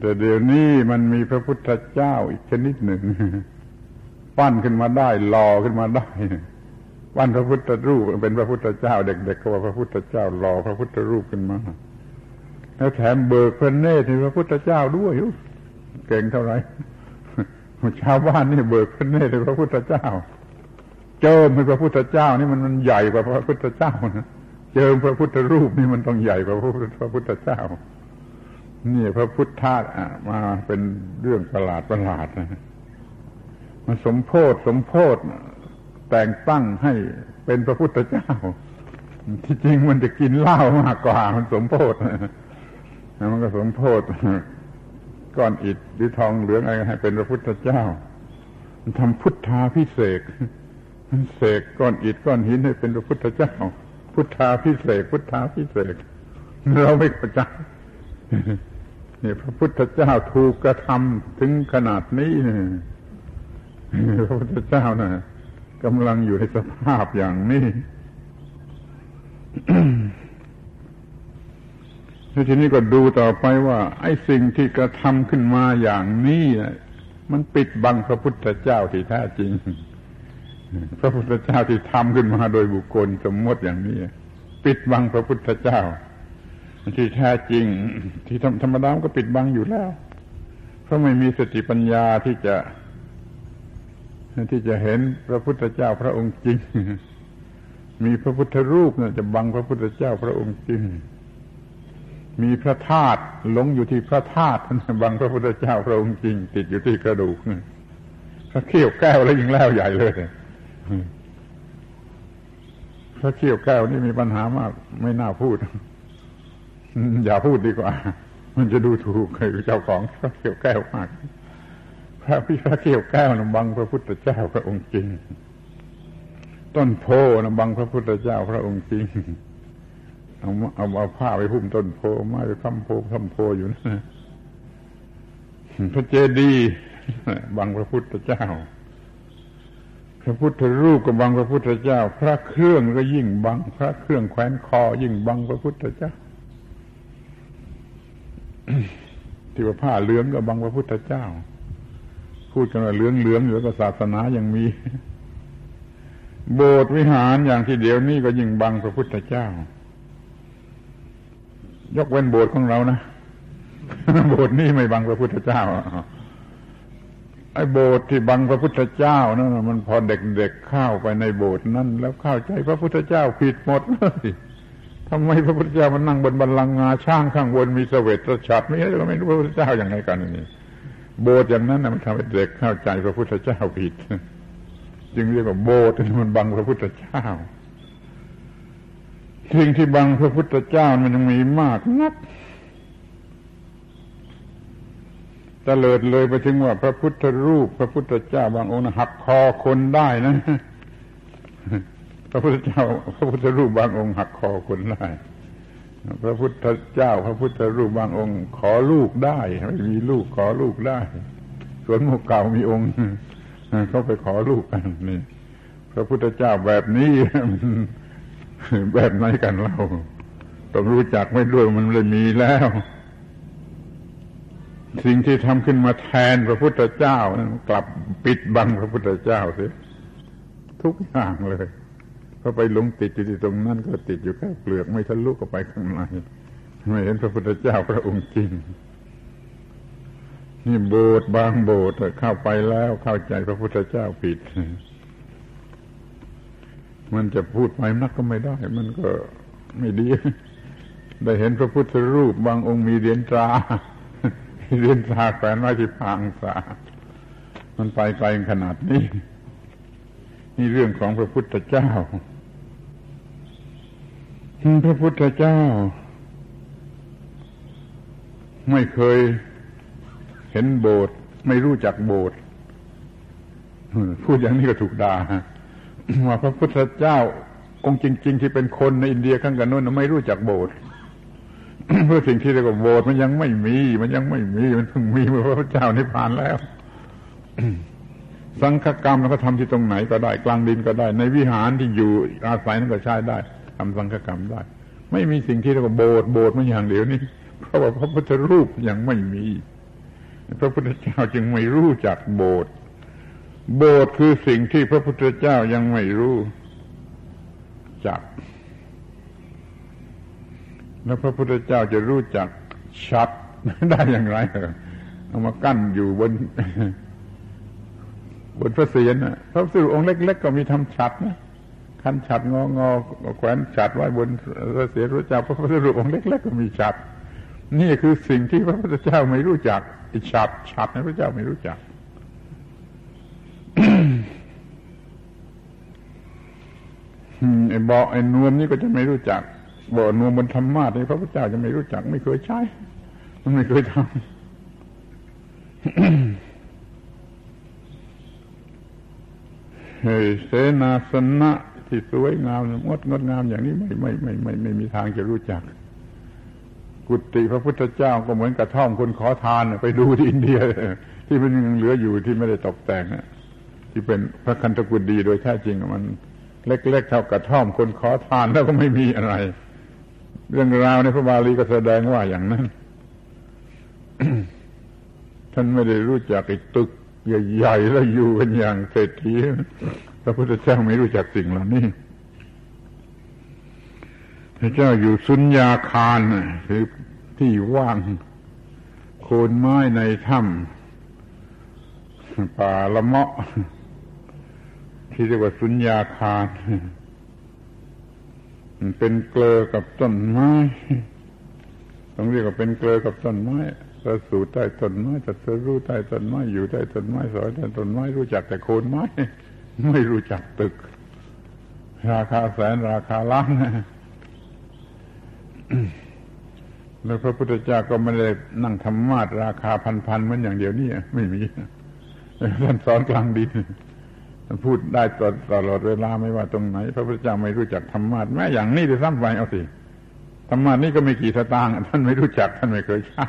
[SPEAKER 1] แต่เดี๋ยวนี้มันมีพระพุทธเจ้าอีกชนิดหนึ่ง ปั้นขึ้นมาได้หล่อขึ้นมาได้ปั้นพระพุทธรูปเป็นพระพุทธเจ้า เด็กๆก็ว่าพระพุทธเจ้าหล่อพระพุทธรูปขึ้นมา แล้วแถมเบิกพระเนตรให้พระพุทธเจ้าด้วยเก่งเท่าไหร่ชาวบ้านนี่เบิกพระเนตรให้พระพุทธเจ้า เจิมพระพุทธเจ้านี่มันมันใหญ่กว่าพระพุทธเจ้านะเจิมพระพุทธรูปนี่มันต้องใหญ่กว่าพระพุทธเจ้านี่พระพุทธามาเป็นเรื่องประหลาดประหลาดนะมาสมโพธสมโพธแต่งตั้งให้เป็นพระพุทธเจ้า ที่จริงมันจะกินเหล้ามากกว่ามันสมโพธ มันก็สมโพธก้อนอิฐหรือทองเหลืองอะไรให้เป็นพระพุทธเจ้า มันทำพุทธาพิเศษมันเสกก้อนอิฐก้อนหินให้เป็นพระพุทธเจ้า พุทธาพิเศษพุทธาพิเศษเราไม่เข้าใจนี่พระพุทธเจ้าถูกกระทำถึงขนาดนี้เนี่ยพระพุทธเจ้านะ่ะกำลังอยู่ในสภาพอย่างนี้ แล้วทีนี้ก็ดูต่อไปว่า ไอ้สิ่งที่กระทำขึ้นมาอย่างนี้มันปิดบังพระพุทธเจ้าที่แท้จริง พระพุทธเจ้าที่ทำขึ้นมาโดยบุคคลสมมติอย่างนี้ ปิดบังพระพุทธเจ้า ที่แท้จริง ที่ธรรมดาก็ปิดบังอยู่แล้ว เพราะไม่มีสติปัญญาที่จะ ที่จะเห็นพระพุทธเจ้าพระองค์จริง มีพระพุทธรูปนะจะบังพระพุทธเจ้าพระองค์จริง มีพระธาตุหลงอยู่ที่พระธาตุบังพระพุทธเจ้าพระองค์จริง ติดอยู่ที่กระดูกพระเขี้ยวแก้วแล้วยิ่งแล้วใหญ่เลยพระเขี้ยวแก้วนี่มีปัญหามาก ไม่น่าพูด อย่าพูดดีกว่า มันจะดูถูกเจ้าของพระเขี้ยวแก้วมากพระพิพระเกี่ยวแก้วนบังพระพุทธเจ้าพระองค์จริง ต้นโพนบังพระพุทธเจ้าพระองค์จริง เอาเอาเอาผ้าไปหุ้มต้นโพไม้ไปค้ำโพค้ำโพอยู่นะพระเจดีย์บังพระพุทธเจ้า พระพุทธรูปก็บังพระพุทธเจ้า พระเครื่องก็ยิ่งบัง พระเครื่องแขวนคอ ยิ่งบังพระพุทธเจ้าที่ว่าผ้าเหลืองก็บังพระพุทธเจ้า พูดกันว่าเหลืองเหลืองอยู่ก็ศาสนายังมี โบสถ์วิหารอย่างที่เดียวนี้ก็ยิ่งบังพระพุทธเจ้า ยกเว้นโบสถ์ของเรานะโบสถ์นี่ไม่บังพระพุทธเจ้าไอ้โบสถ์ที่บังพระพุทธเจ้านั่นมันพอเด็กๆเข้าไปในโบสถ์นั่นแล้วเข้าใจพระพุทธเจ้าผิดหมดเลยทำไมพระพุทธเจ้ามันนั่งบนบันลังงาช่างข้างบนมีเสวตฉัตรไม่ใช่ไม่รู้พระพุทธเจ้าอย่างไรกันนี่โบสถ์อย่างนั้นนะมันทำให้เด็กเข้าใจพระพุทธเจ้าผิด จึงเรียกว่าโบสถ์ที่มันบังพระพุทธเจ้า สิ่งที่บังพระพุทธเจ้ามันยังมีมากนักตเลิดเลยไปถึงว่าพระพุทธรูป พระพุทธเจ้าบางองค์หักคอคนได้นะพระพุทธเจ้า พระพุทธรูปบางองค์หักคอคนได้ พระพุทธเจ้า พระพุทธรูปบางองค์ ขอลูกได้ไม่มีลูกขอลูกได้ส่วนโมกเก่ามีองค์เขาไปขอลูกกันนี่ พระพุทธเจ้าแบบนี้ แบบไหนกันเราต้องรู้จักไว้ด้วยมันเลยมีแล้ว สิ่งที่ทำขึ้นมาแทนพระพุทธเจ้านั้นกลับปิดบังพระพุทธเจ้าเสียทุกอย่างเลยพอไปหลงติดอยู่ที่ตรงนั้นก็ติดอยู่แค่เปลือกไม่ทะลุก็ไปข้างในไม่เห็นพระพุทธเจ้าพระองค์จริงนี่โบสถ์บางโบสถ์เข้าไปแล้วเข้าใจพระพุทธเจ้าผิด มันจะพูดไปนักก็ไม่ได้ มันก็ไม่ดี ได้เห็นพระพุทธรูปบางองค์มีเหรียญตราเหรียญตราแขวนไว้ที่พางสามันไปไกลขนาดนี้ นี่เรื่องของพระพุทธเจ้า พระพุทธเจ้า ไม่เคยเห็นโบสถ์ไม่รู้จักโบสถ์พูดอย่างนี้ก็ถูกด่า ว่าพระพุทธเจ้า องค์จริง ๆ ที่เป็นคนในอินเดียข้างกันโน้นไม่รู้จักโบสถ์เพื่อสิ่งที่เรียกว่าโบสถ์มันยังไม่มี มันยังไม่มีมันเพิ่งมีเมื่อพระพุทธเจ้านิพพานแล้วสังฆกรรมเราก็ทำที่ตรงไหนก็ได้กลางดินก็ได้ ในวิหารที่อยู่อาศัยนั่นก็ใช้ได้ทำสังฆกรรมได้ ไม่มีสิ่งที่เรียกว่าโบสถ์โบสถ์มันอย่างเดียวนี้เพราะว่าพระพุทธรูปยังไม่มี พระพุทธเจ้าจึงไม่รู้จักโบสถ์ โบสถ์คือสิ่งที่พระพุทธเจ้ายังไม่รู้จัก แล้วพระพุทธเจ้าจะรู้จักชัดได้อย่างไรเอามากั้นอยู่บน บนพระเศียรพระพุทธรูปองค์เล็ก ๆ ก็มีทำฉัดนะคันฉัดงองอแขวนฉัดไว้บนพระเศียรพระเจ้าพระพุทธรูปองค์เล็ก ๆ ก็มีฉัดนี่คือสิ่งที่พระพุทธเจ้าไม่รู้จักฉัดฉัดนะพระเจ้าไม่รู้จัก ไอ้บอกไอ้นวมนี่ก็จะไม่รู้จักบอกนวมบนธรรมะนี่พระพุทธเจ้าจะไม่รู้จัก ไม่เคยใช้ มันไม่เคยทำเฮ้เสนาสนะที่สวยงามงดงดงามอย่างนี้ไม่ไม่ไม่ไม่ไม่มีทางจะรู้จัก กุฏิพระพุทธเจ้าก็เหมือนกระท่อมคนขอทานไปดูที่อินเดียที่มันยังเหลืออยู่ที่ไม่ได้ตกแต่ง ที่เป็นพระคันธกุฎีโดยแท้จริงมันเล็กๆเท่ากระท่อมคนขอทานแล้วก็ไม่มีอะไร เรื่องราวในพระบาลีก็แสดงว่าอย่างนั้น ท่านไม่ได้รู้จักตึกใหญ่ๆแล้วอยู่กันอย่างเศรษฐีพระพุทธเจ้าไม่รู้จักสิ่งเหล่านี้พระเจ้าอยู่สุญญาคารคือที่ว่างโคนไม้ในถ้ำป่าละเมาะ ที่เรียกว่าสุญญาคารเป็นเกลือกับต้นไม้ต้องเรียกว่าเป็นเกลือกับต้นไม้จะสู่ใต้ต้นไม้จะจะรู้ใต้ต้นไม้อยู่ใต้ต้นไม้สอยใต้ต้นไม้รู้จักแต่โคนไม้ไม่รู้จักตึก ราคาแสนราคาล้านแล้วพระพุทธเจ้าก็ไม่ได้นั่งธรรมาสราคาพันๆเหมือนอย่างเดียวนี่ไม่มีท่านสอนกลางดิน พูดได้ตลอดตลอดเวลาไม่ว่าตรงไหน พระพุทธเจ้าไม่รู้จักธรรมาสแม้อย่างนี้จะซ้ำไปเอาสิธรรมาสนี่ก็ไม่กี่สตางค์ท่านไม่รู้จักท่านไม่เคยใช้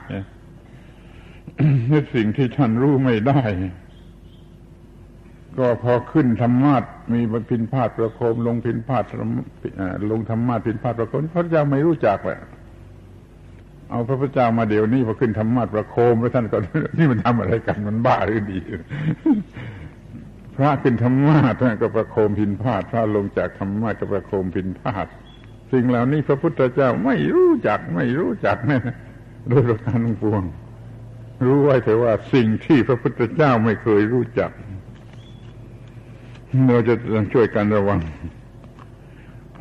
[SPEAKER 1] นี่สิ่งที่ท่านรู้ไม่ได้ ก็พอขึ้นธรรมาสมีพินพาดประโคม ลงพินพาดลงธรรมาสพินพาดประโคมพระเจ้าไม่รู้จักแหละเอาพระพุทธเจ้ามาเดี๋ยวนี้พอขึ้นธรรมาสประโคมแล้วท่านก็นี่มันทำอะไรกันมันบ้าหรือดี พระขึ้นธรรมาสก็ประโคมพินพาดพระลงจากธรรมาก็ประโคมพินพาดสิ่งเหล่านี้พระพุทธเจ้าไม่รู้จักไม่รู้จักนะโดยประการทั้งปวง รู้ไว้แต่ว่าสิ่งที่พระพุทธเจ้าไม่เคยรู้จักเราจะต้องช่วยกันระวัง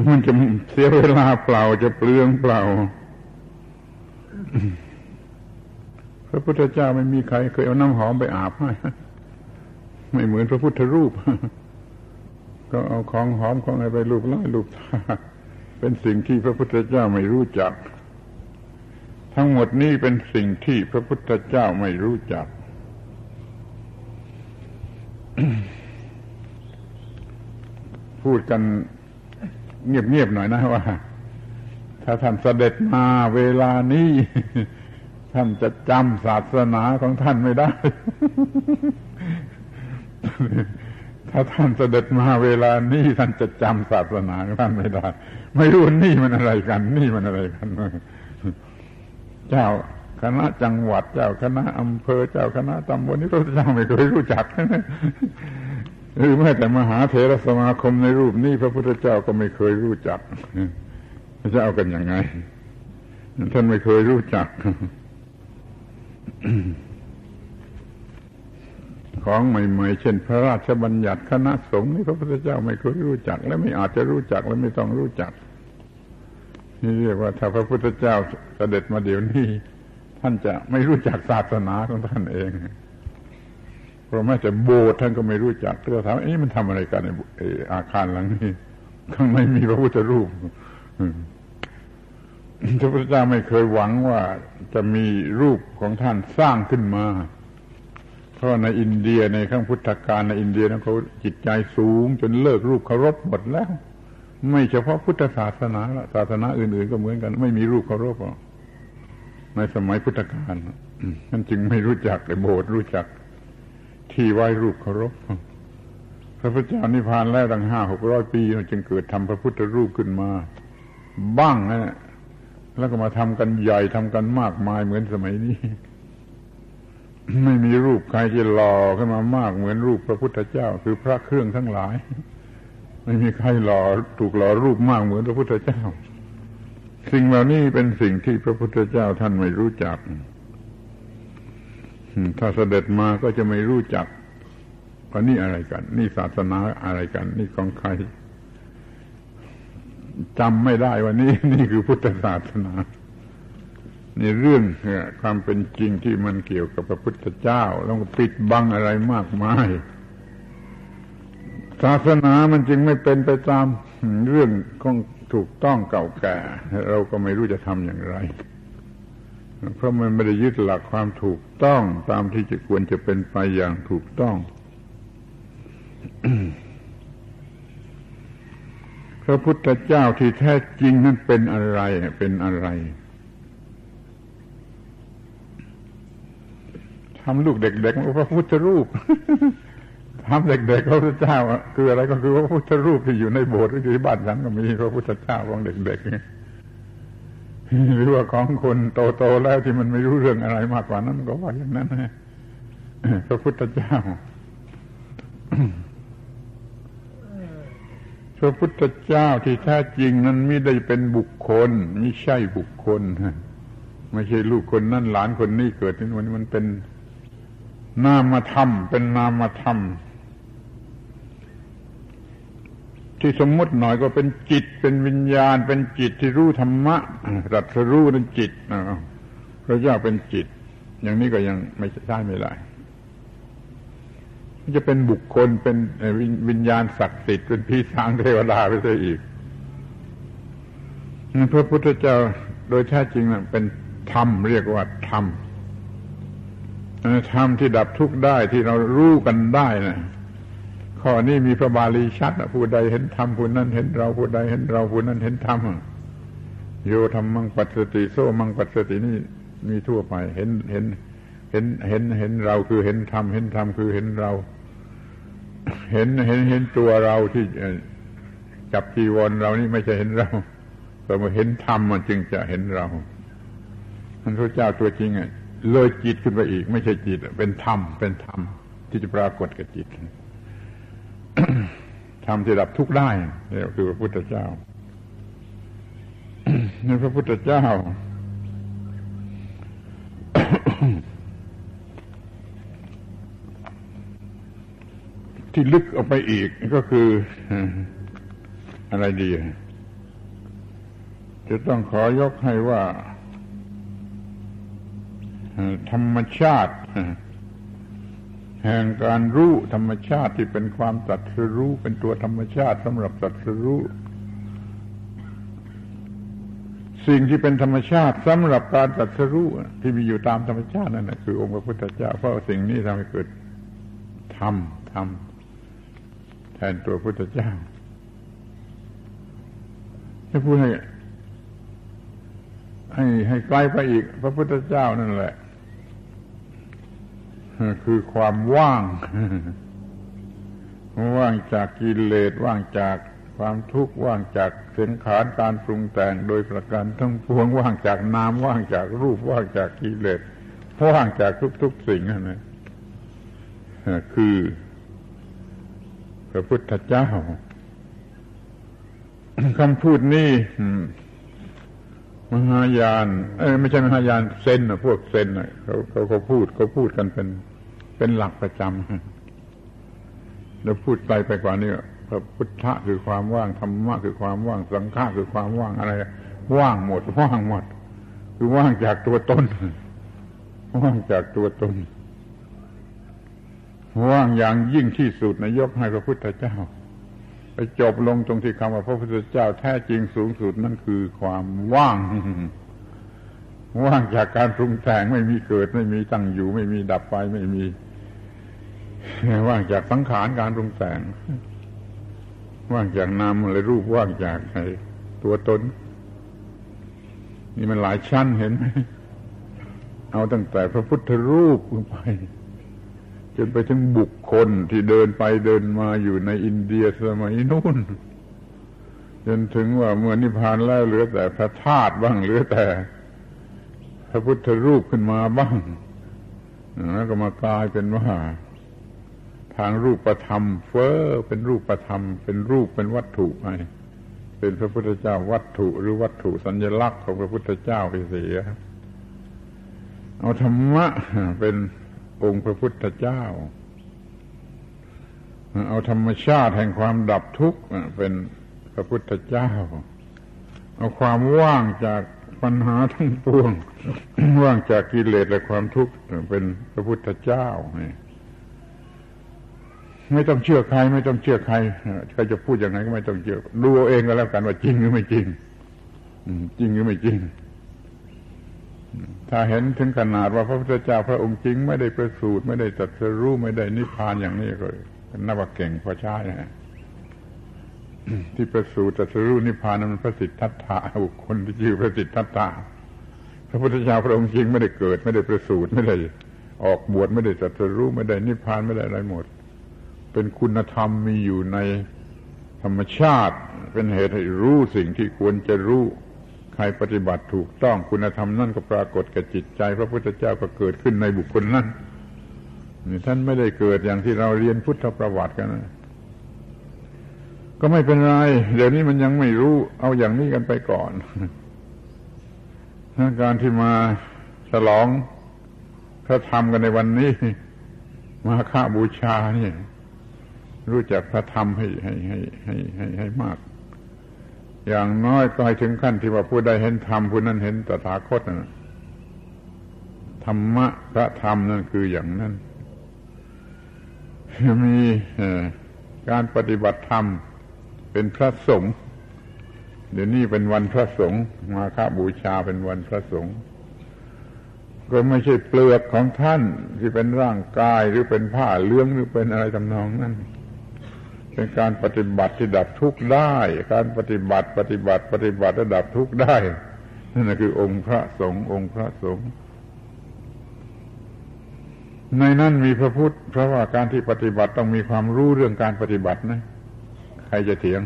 [SPEAKER 1] มันจะเสียเวลาเปล่าจะเปลืองเปล่า พระพุทธเจ้าไม่มีใครเคยเอาน้ำหอมไปอาบให้ ไม่เหมือนพระพุทธรูป ก็เอาของหอมของอะไรไปรูปไล่รูปทาเป็นสิ่งที่พระพุทธเจ้าไม่รู้จัก ทั้งหมดนี้เป็นสิ่งที่พระพุทธเจ้าไม่รู้จัก พูดกันเงียบๆหน่อยนะว่า ถ้าท่านเสด็จมาเวลานี้ท่านจะจำศาสนาของท่านไม่ได้ ถ้าท่านเสด็จมาเวลานี้ท่านจะจำศาสนาท่านไม่ได้ ไม่รู้นี่มันอะไรกัน นี่มันอะไรกัน เจ้าคณะจังหวัด เจ้าคณะอำเภอ เจ้าคณะตำบลนี้พระพุทธเจ้าไม่เคยรู้จักหรือแม้แต่มหาเถรสมาคมในรูปนี้พระพุทธเจ้าก็ไม่เคยรู้จักจะเอากันยังไง ท่านไม่เคยรู้จัก ของใหม่ๆ เช่น พระราชบัญญัติคณะสงฆ์นี่พระพุทธเจ้าไม่เคยรู้จัก และไม่อาจจะรู้จักและไม่ต้องรู้จัก นี่เรียกว่าถ้าพระพุทธเจ้าเสด็จมาเดี๋ยวนี้ ท่านจะไม่รู้จักศาสนาของท่านเองเพราะแม้แต่โบสถ์ท่านก็ไม่รู้จักก็ถามเอ๊ะมันทำอะไรกันในอาคารหลังนี้ข้างในมีพระพุทธรูปพระพุทธเจ้าไม่เคยหวังว่าจะมีรูปของท่านสร้างขึ้นมา เพราะในอินเดียในข้างพุทธกาลในอินเดียนั้นเขาจิตใจสูง จนเลิกรูปเคารพหมดแล้ว ไม่เฉพาะพุทธศาสนาศาสนาอื่น ๆ ก็เหมือนกัน ไม่มีรูปเคารพในสมัยพุทธกาลนั่นจึงไม่รู้จักเลยโบสถ์รู้จัก ที่ไหว้รูปเคารพพระพุทธเจ้านิพพานแล้วตั้งห้าหกร้อยปีจึงเกิดทำพระพุทธรูปขึ้นมา บ้างนะแล้วก็มาทำกันใหญ่ทำกันมากมายเหมือนสมัยนี้ ไม่มีรูปใครที่หล่อขึ้นมามากเหมือนรูปพระพุทธเจ้า คือพระเครื่องทั้งหลาย ไม่มีใครหล่อถูกหล่อรูปมากเหมือนพระพุทธเจ้า สิ่งเหล่านี้เป็นสิ่งที่พระพุทธเจ้าท่านไม่รู้จัก ถ้าเสด็จมาก็จะไม่รู้จักว่านี่อะไรกัน นี่ศาสนาอะไรกัน นี่ของใครจำไม่ได้ว่านี่นี่คือพุทธศาสนา ในเรื่องความเป็นจริงที่มันเกี่ยวกับพระพุทธเจ้า แล้วก็ปิดบังอะไรมากมาย ศาสนามันจึงไม่เป็นไปตามเรื่องของถูกต้องเก่าแก่ เราก็ไม่รู้จะทำอย่างไร เพราะมันไม่ได้ยึดหลักความถูกต้องตามที่จะควรจะเป็นไปอย่างถูกต้องพระพุทธเจ้าที่แท้จริงนั้นเป็นอะไรเป็นอะไร ทำลูกเด็กๆพระพุทธรูปทำเด็กๆพระพุทธเจ้า คืออะไรก็คือพระพุทธรูปที่อยู่ในโบสถ์หรือที่บ้านฉันก็มีพระพุทธเจ้าของเด็กๆหรือว่าของคนโตๆแล้วที่มันไม่รู้เรื่องอะไรมากกว่านั้นก็ว่าอย่างนั้นนะพระพุทธเจ้าพระพุทธเจ้าที่แท้จริงนั้นไม่ได้เป็นบุคคลไม่ใช่บุคคลไม่ใช่ลูกคนนั่นหลานคนนี้เกิดขึ้นวันนี้มันเป็น นามธรรมเป็นนามธรรม ที่สมมติหน่อยก็เป็นจิต เป็นวิญญาณ เป็นจิตที่รู้ธรรมะรัสรู้นั่นจิตพระเจ้าเป็นจิต อย่างนี้ก็ยังไม่ใช่ไม่ได้จะเป็นบุคคลเป็นวิญญาณศักดิ์สิทธิ์เป็นพี่สางเทวดาไปซะอีกพระพุทธเจ้าโดยแท้จริงเป็นธรรมเรียกว่าธรรม ธรรมที่ดับทุกข์ได้ที่เรารู้กันได้นะข้อนี้มีพระบาลีชัดผู้ใดเห็นธรรมผู้นั้นเห็นเราผู้ใดเห็นเราผู้นั้นเห็นธรรมโยธรรมังปัสสติโซมังปัสสตินี่มีทั่วไป เห็นเห็น เห็นเห็นเห็นเราคือเห็นธรรมเห็นธรรมคือเห็นเรา เห็นเห็นเห็นตัวเราที่จับจีวรเรานี่ไม่ใช่เห็นเราแต่มาเห็นธรรมมันจึงจะเห็นเราท่านพระเจ้าตัวจริงอะ เลยจิตขึ้นไปอีก ไม่ใช่จิต เป็นธรรมเป็นธรรมที่จะปรากฏกับจิตธรรมที่ดับทุกข์ได้นี่คือพระพุทธเจ้าในพระพุทธเจ้า ที่ลึกออกไปอีกก็คืออะไรดี จะต้องขอยกให้ว่า ธรรมชาติ แห่งการรู้ธรรมชาติที่เป็นความตัดสรู้เป็นตัวธรรมชาติสำหรับตัดสรู้สิ่งที่เป็นธรรมชาติสำหรับการตัดสรู้ที่มีอยู่ตามธรรมชาตินั่นแหละคือองค์พระพุทธเจ้าเพราะสิ่งนี้ทำให้เกิดธรรมธรรมแทนตัวพุทธเจ้าจะพูดให้ให้ให้ไกลไปอีก พระพุทธเจ้านั่นแหละ คือความว่าง ว่างจากกิเลสว่างจากความทุกข์ว่างจากเส้นขานการปรุงแต่งโดยประการทั้งปวงว่างจากนามว่างจากรูปว่างจากกิเลสว่างจากทุกๆสิ่งนั่นนะคือพระพุทธเจ้าคำพูดนี้ มหายาน เอ้ไม่ใช่มหายานเซนนะพวกเซนนะเขาเขาเขาพูดเขาพูดกันเป็นเป็นหลักประจำแล้วพูดไปไปกว่านี้พระพุทธะคือความว่างธรรมะคือความว่างสังฆะคือความว่างอะไร ว่างหมด ว่างหมด คือว่างจากตัวตนว่างจากตัวตนว่างอย่างยิ่งที่สุดนะยกให้พระพุทธเจ้า ไปจบลงตรงที่คำว่าพระพุทธเจ้าแท้จริงสูงสุดนั่นคือความว่าง ว่างจากการปรุงแต่งไม่มีเกิด ไม่มีตั้งอยู่ ไม่มีดับไปไม่มี ว่างจากสังขารการปรุงแต่ง ว่างจากนามอะรูปว่างจากตัวตน นี่มันหลายชั้นเห็นไหมเอาตั้งแต่พระพุทธรูปลงไป จนไปถึงบุคคลที่เดินไปเดินมาอยู่ในอินเดียสมัยนู้นจนถึงว่าเมื่อนิพพานแล้วเหลือแต่พระธาตุบ้างเหลือแต่ พระพุทธรูปขึ้นมาบ้างแล้วก็มากลายเป็นว่า ทางรูปประธรรม เฟ้อเป็นรูปประธรรม เป็นรูปเป็นวัตถุไปเป็นพระพุทธเจ้าวัตถุหรือวัตถุสัญลักษณ์ของพระพุทธเจ้าไปเสียเอาธรรมะเป็น องค์พระพุทธเจ้า เอาธรรมชาติแห่งความดับทุกข์เป็นพระพุทธเจ้า เอาความว่างจากปัญหาทั้งปวง ว่างจากกิเลสและความทุกข์เป็นพระพุทธเจ้าไม่ต้องเชื่อใคร ไม่ต้องเชื่อใครใครจะพูดอย่างไรก็ไม่ต้องเชื่อดูเองก็แล้วกันว่าจริงหรือไม่จริงจริงหรือไม่จริง ถ้าเห็นถึงขนาดว่าพระพุทธเจ้าพระองค์จริง ไม่ได้ประสูติไม่ได้ตรัสรู้ไม่ได้นิพพานอย่างนี้ก็นับว่าเก่งพอใช้นะที่ประสูติตรัสรู้นิพพานนั้นมันพระสิทธัตถะบุคคลที่ชื่อพระสิทธัตถะพระพุทธเจ้าพระองค์จริงไม่ได้เกิด ไม่ได้ประสูติไม่ได้ออกบวชไม่ได้ตรัสรู้ไม่ได้นิพพานไม่ได้อะไรหมด เป็นคุณธรรมมีอยู่ในธรรมชาติ เป็นเหตุให้รู้สิ่งที่ควรจะรู้ ใครปฏิบัติถูกต้องคุณธรรมนั่นก็ปรากฏกับจิตใจ พระพุทธเจ้าก็เกิดขึ้นในบุคคลนั้นท่านไม่ได้เกิดอย่างที่เราเรียนพุทธประวัติกันนะก็ไม่เป็นไร เดี๋ยวนี้มันยังไม่รู้ เอาอย่างนี้กันไปก่อนการที่มาฉลองพระธรรมกันในวันนี้ มาฆาบูชานี่รู้จักพระธรรมให้ให้ให้ให้ให้ให้มาก อย่างน้อยก็ให้ถึงขั้นที่ว่าผู้ใดเห็นธรรมผู้นั้นเห็นตถาคตนะธรรมะพระธรรมนั่นคืออย่างนั้น มีการปฏิบัติธรรมเป็นพระสงฆ์เดี๋ยวนี้เป็นวันพระสงฆ์มาฆบูชาเป็นวันพระสงฆ์ก็ไม่ใช่เปลือกของท่านที่เป็นร่างกายหรือเป็นผ้าเลื้องหรือเป็นอะไรทำนองนั้น เป็นการปฏิบัติที่ดับทุกข์ได้ การปฏิบัติปฏิบัติปฏิบัติระดับทุกข์ได้นั่นคือองค์พระสงฆ์องค์พระสงฆ์ในนั้นมีพระพุทธ เพราะว่าการที่ปฏิบัติต้องมีความรู้เรื่องการปฏิบัตินะ ใครจะเถียง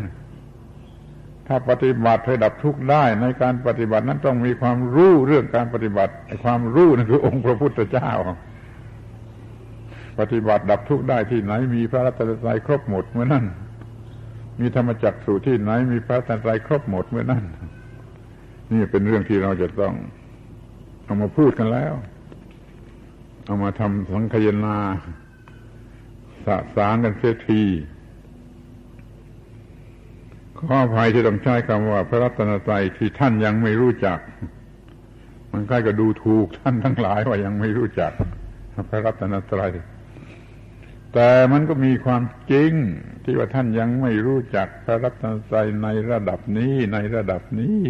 [SPEAKER 1] ถ้าปฏิบัติให้ดับทุกข์ได้ ในการปฏิบัตินั้นต้องมีความรู้เรื่องการปฏิบัติความรู้นั่นคือองค์พระพุทธเจ้า ปฏิบัติดับทุกข์ได้ที่ไหน มีพระรัตนตรัยครบหมดเมื่อนั้นมีธรรมจักสู่ที่ไหน มีพระรัตนตรัยครบหมดเมื่อนั้นนี่เป็นเรื่องที่เราจะต้องเอามาพูดกันแล้ว เอามาทำสังคยนาสะสางกันเสียทีขออภัยที่ต้องใช้คำว่า พระรัตนตรัยที่ท่านยังไม่รู้จัก มันใกล้ก็ดูถูกท่านทั้งหลายว่ายังไม่รู้จัก พระรัตนตรัย แต่มันก็มีความจริงที่ว่าท่านยังไม่รู้จักพระรัตนตรัยในระดับนี้ในระดับนี้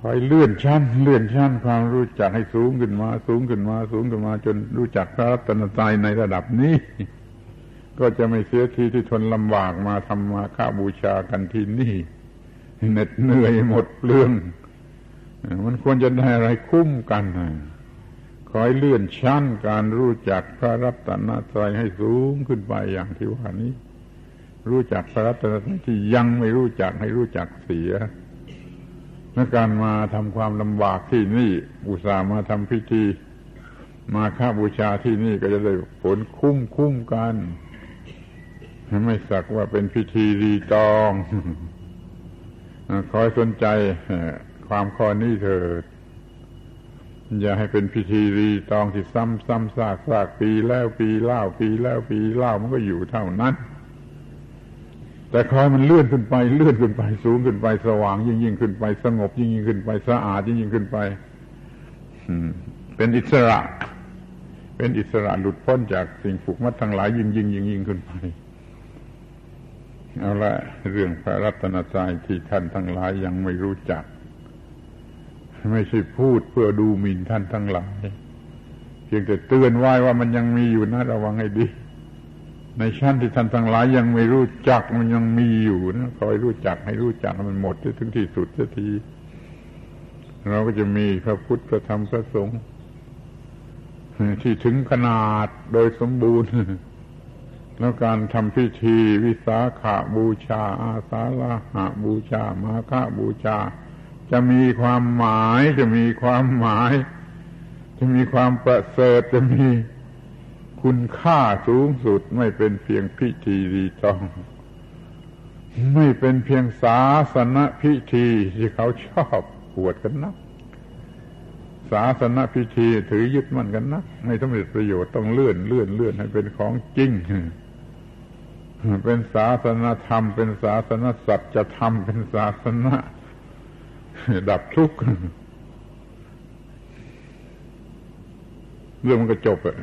[SPEAKER 1] คอยเลื่อนชั้น เลื่อนชั้นความรู้จักให้สูงขึ้นมา สูงขึ้นมา สูงขึ้นมา จนรู้จักพระรัตนตรัยในระดับนี้ ก็จะไม่เสียทีที่ทนลำบากมาทำมาค่าบูชากันที่นี่เหน็ดเหนื่อยหมดเปลืองมันควรจะได้อะไรคุ้มกัน คอยเลื่อนชั้นการรู้จักพระรัตนตรัยให้สูงขึ้นไปอย่างที่ว่านี้ รู้จักพระรัตนตรัยที่ยังไม่รู้จักให้รู้จักเสียและการมาทำความลำบากที่นี่ อุตส่าห์มาทำพิธี มาค่าบูชาที่นี่ก็จะได้ผลคุ้มคุ้มกันไม่สักว่าเป็นพิธีรีตอง คอยสนใจความข้อนี้เถิด อย่าให้เป็นพิธีรีตองที่ซ้ำซ้ำซากซากปีแล้วปีเล่าปีแล้วปีเล่ามันก็อยู่เท่านั้น แต่คอยมันเลื่อนขึ้นไปเลื่อนขึ้นไปสูงขึ้นไปสว่าง ยิ่งยิ่งขึ้นไปสงบ ยิ่งยิ่งขึ้นไปสะอาดยิ่งยิ่งขึ้นไปเป็นอิสระ เป็นอิสระหลุดพ้นจากสิ่งผูกมัดทั้งหลายยิ่งยิ่งยิ่งยิ่งขึ้นไปเอาละเรื่องพระรัตนตรัยที่ท่านทั้งหลายยังไม่รู้จัก ไม่ใช่พูดเพื่อดูหมิ่นท่านทั้งหลายเพียงแต่เตือนไว้ว่ามันยังมีอยู่นะระวังให้ดี ในชั้นที่ท่านทั้งหลายยังไม่รู้จักมันยังมีอยู่นะคอยรู้จักให้รู้จักมันหมดถึงที่สุดสักทีเราก็จะมีพระพุทธพระธรรมพระสงฆ์ที่ถึงขนาดโดยสมบูรณ์ แล้วการทำพิธีวิสาขาบูชา อาสาฬหาบูชา มาฆบูชา จะมีความหมาย จะมีความหมาย จะมีความประเสริฐจะมีคุณค่าสูงสุดไม่เป็นเพียงพิธีรีตอง ไม่เป็นเพียงศาสนพิธีที่เขาชอบปวดกันนักศาสนพิธีถือยึดมั่นกันนักไม่สำเร็จประโยชน์ต้องเลื่อนเลื่อนเลื่อนให้เป็นของจริง เป็นศาสนธรรม เป็นศาสนสัจธรรมเป็นศาสนา ดับทุกข์เรื่องมันก็จบอะ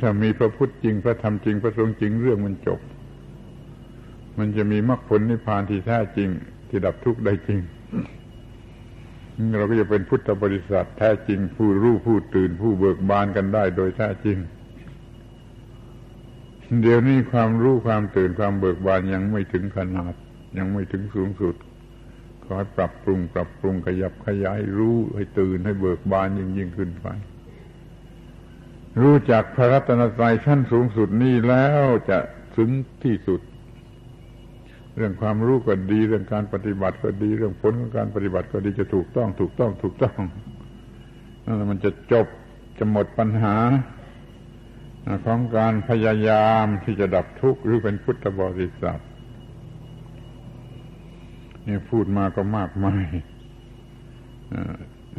[SPEAKER 1] ถ้ามีพระพุทธจริง พระธรรมจริง พระสงฆ์จริง เรื่องมันจบ มันจะมีมรรคผลนิพพานที่แท้จริง ที่ดับทุกข์ได้จริง เราก็จะเป็นพุทธบริษัทแท้จริง ผู้รู้ผู้ตื่นผู้เบิกบานกันได้โดยแท้จริง เดี๋ยวนี้ความรู้ความตื่นความเบิกบานยังไม่ถึงขนาด ยังไม่ถึงสูงสุด อให้ปรับปรุง ปรับปรุงขยับขยายรู้ให้ตื่นให้เบิกบานยิ่งยิ่งขึ้นไป รู้จักพระรัตนตรัยชั้นสูงสุดนี้แล้วจะถึงที่สุด เรื่องความรู้ก็ดี เรื่องการปฏิบัติก็ดี เรื่องผลของการปฏิบัติก็ดีจะถูกต้อง ถูกต้อง ถูกต้องนั่นมันจะจบจะหมดปัญหาของการพยายามที่จะดับทุกข์หรือเป็นพุทธบริษัท นี่พูดมาก็มากมาย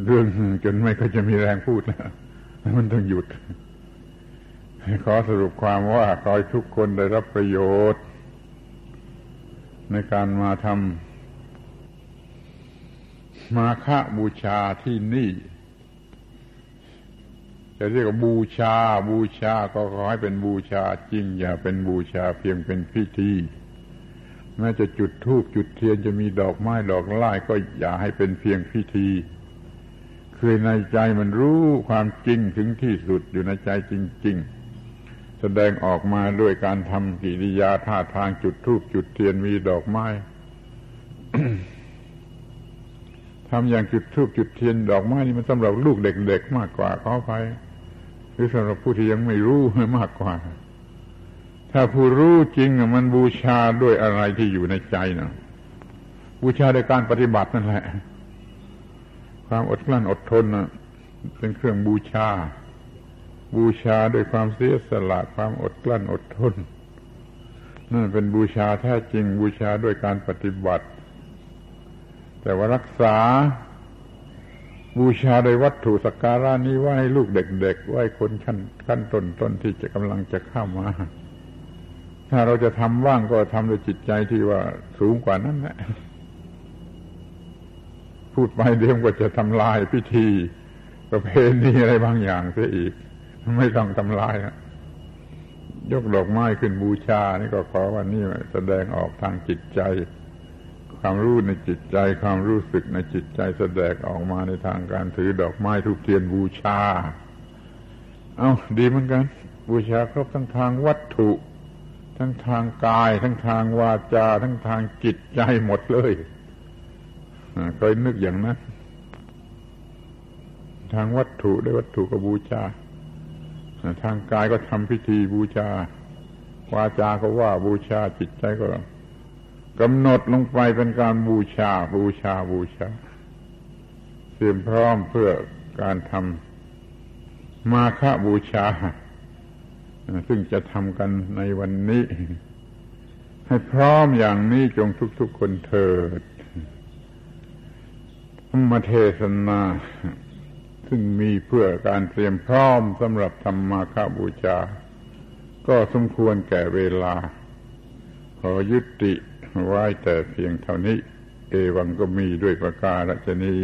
[SPEAKER 1] เรื่องจนไม่ก็จะมีแรงพูดแล้วมันต้องหยุด ขอสรุปความว่าขอให้ทุกคนได้รับประโยชน์ ในการมาทำมาฆบูชาที่นี่ จะเรียกว่าบูชาบูชาก็ขอให้เป็นบูชาจริง อย่าเป็นบูชาเพียงเป็นพิธี แม้จะจุดธูปจุดเทียนจะมีดอกไม้ดอกไม้ก็อย่าให้เป็นเพียงพิธี คือในใจมันรู้ความจริงถึงที่สุดอยู่ในใจจริง ๆ แสดงออกมาด้วยการทำกิริยาท่าทางจุดธูปจุดเทียนมีดอกไม้ทำอย่างจุดธูปจุดเทียนดอกไม้นี่มันสำหรับลูกเด็กๆมากกว่าเขอไปหรือสำหรับผู้ที่ยังไม่รู้มากกว่า ถ้าผู้รู้จริงมันบูชาด้วยอะไรที่อยู่ในใจนะบูชาด้วยการปฏิบัตินั่นแหละ ความอดกลั้นอดทนนะเป็นเครื่องบูชา บูชาด้วยความเสียสละความอดกลั้นอดทนนั่นเป็นบูชาแท้จริง บูชาด้วยการปฏิบัติ แต่ว่ารักษา บูชาโดยวัตถุสักการะนี้ไว้ให้ลูกเด็กๆไว้คนขั้นขั้นต้นต้นที่จะกำลังจะเข้ามา ถ้าเราจะทำว่างก็ทำด้วยจิตใจที่ว่าสูงกว่านั้นแหละพูดไปเดี๋ยวก็จะทำลายพิธี ประเพณีอะไรบางอย่างเสียอีก ไม่ต้องทำลายนะยกดอกไม้ขึ้นบูชา นี่ก็ขอว่านี่แสดงออกทางจิตใจ ความรู้ในจิตใจ ความรู้สึกในจิตใจแสดงออกมาในทางการถือดอกไม้ทุกเทียนบูชา เอาดีเหมือนกัน บูชาครบทั้งทางวัตถุ ทั้งทางกาย ทั้งทางวาจา ทั้งทางจิตใจหมดเลยเคยนึกอย่างนั้น ทางวัตถุได้วัตถุก็บูชา ทางกายก็ทำพิธีบูชา วาจาก็ว่าบูชาจิตใจก็กำหนดลงไปเป็นการบูชา บูชาบูชา เตรียมพร้อมเพื่อการทำมาฆบูชา ซึ่งจะทำกันในวันนี้ ให้พร้อมอย่างนี้จงทุกๆคนเถิดธรรมเทศนา ซึ่งมีเพื่อการเตรียมพร้อมสำหรับทำมาฆบูชาก็สมควรแก่เวลา ขอยุติไว้แต่เพียงเท่านี้ เอวังก็มีด้วยประการฉนี้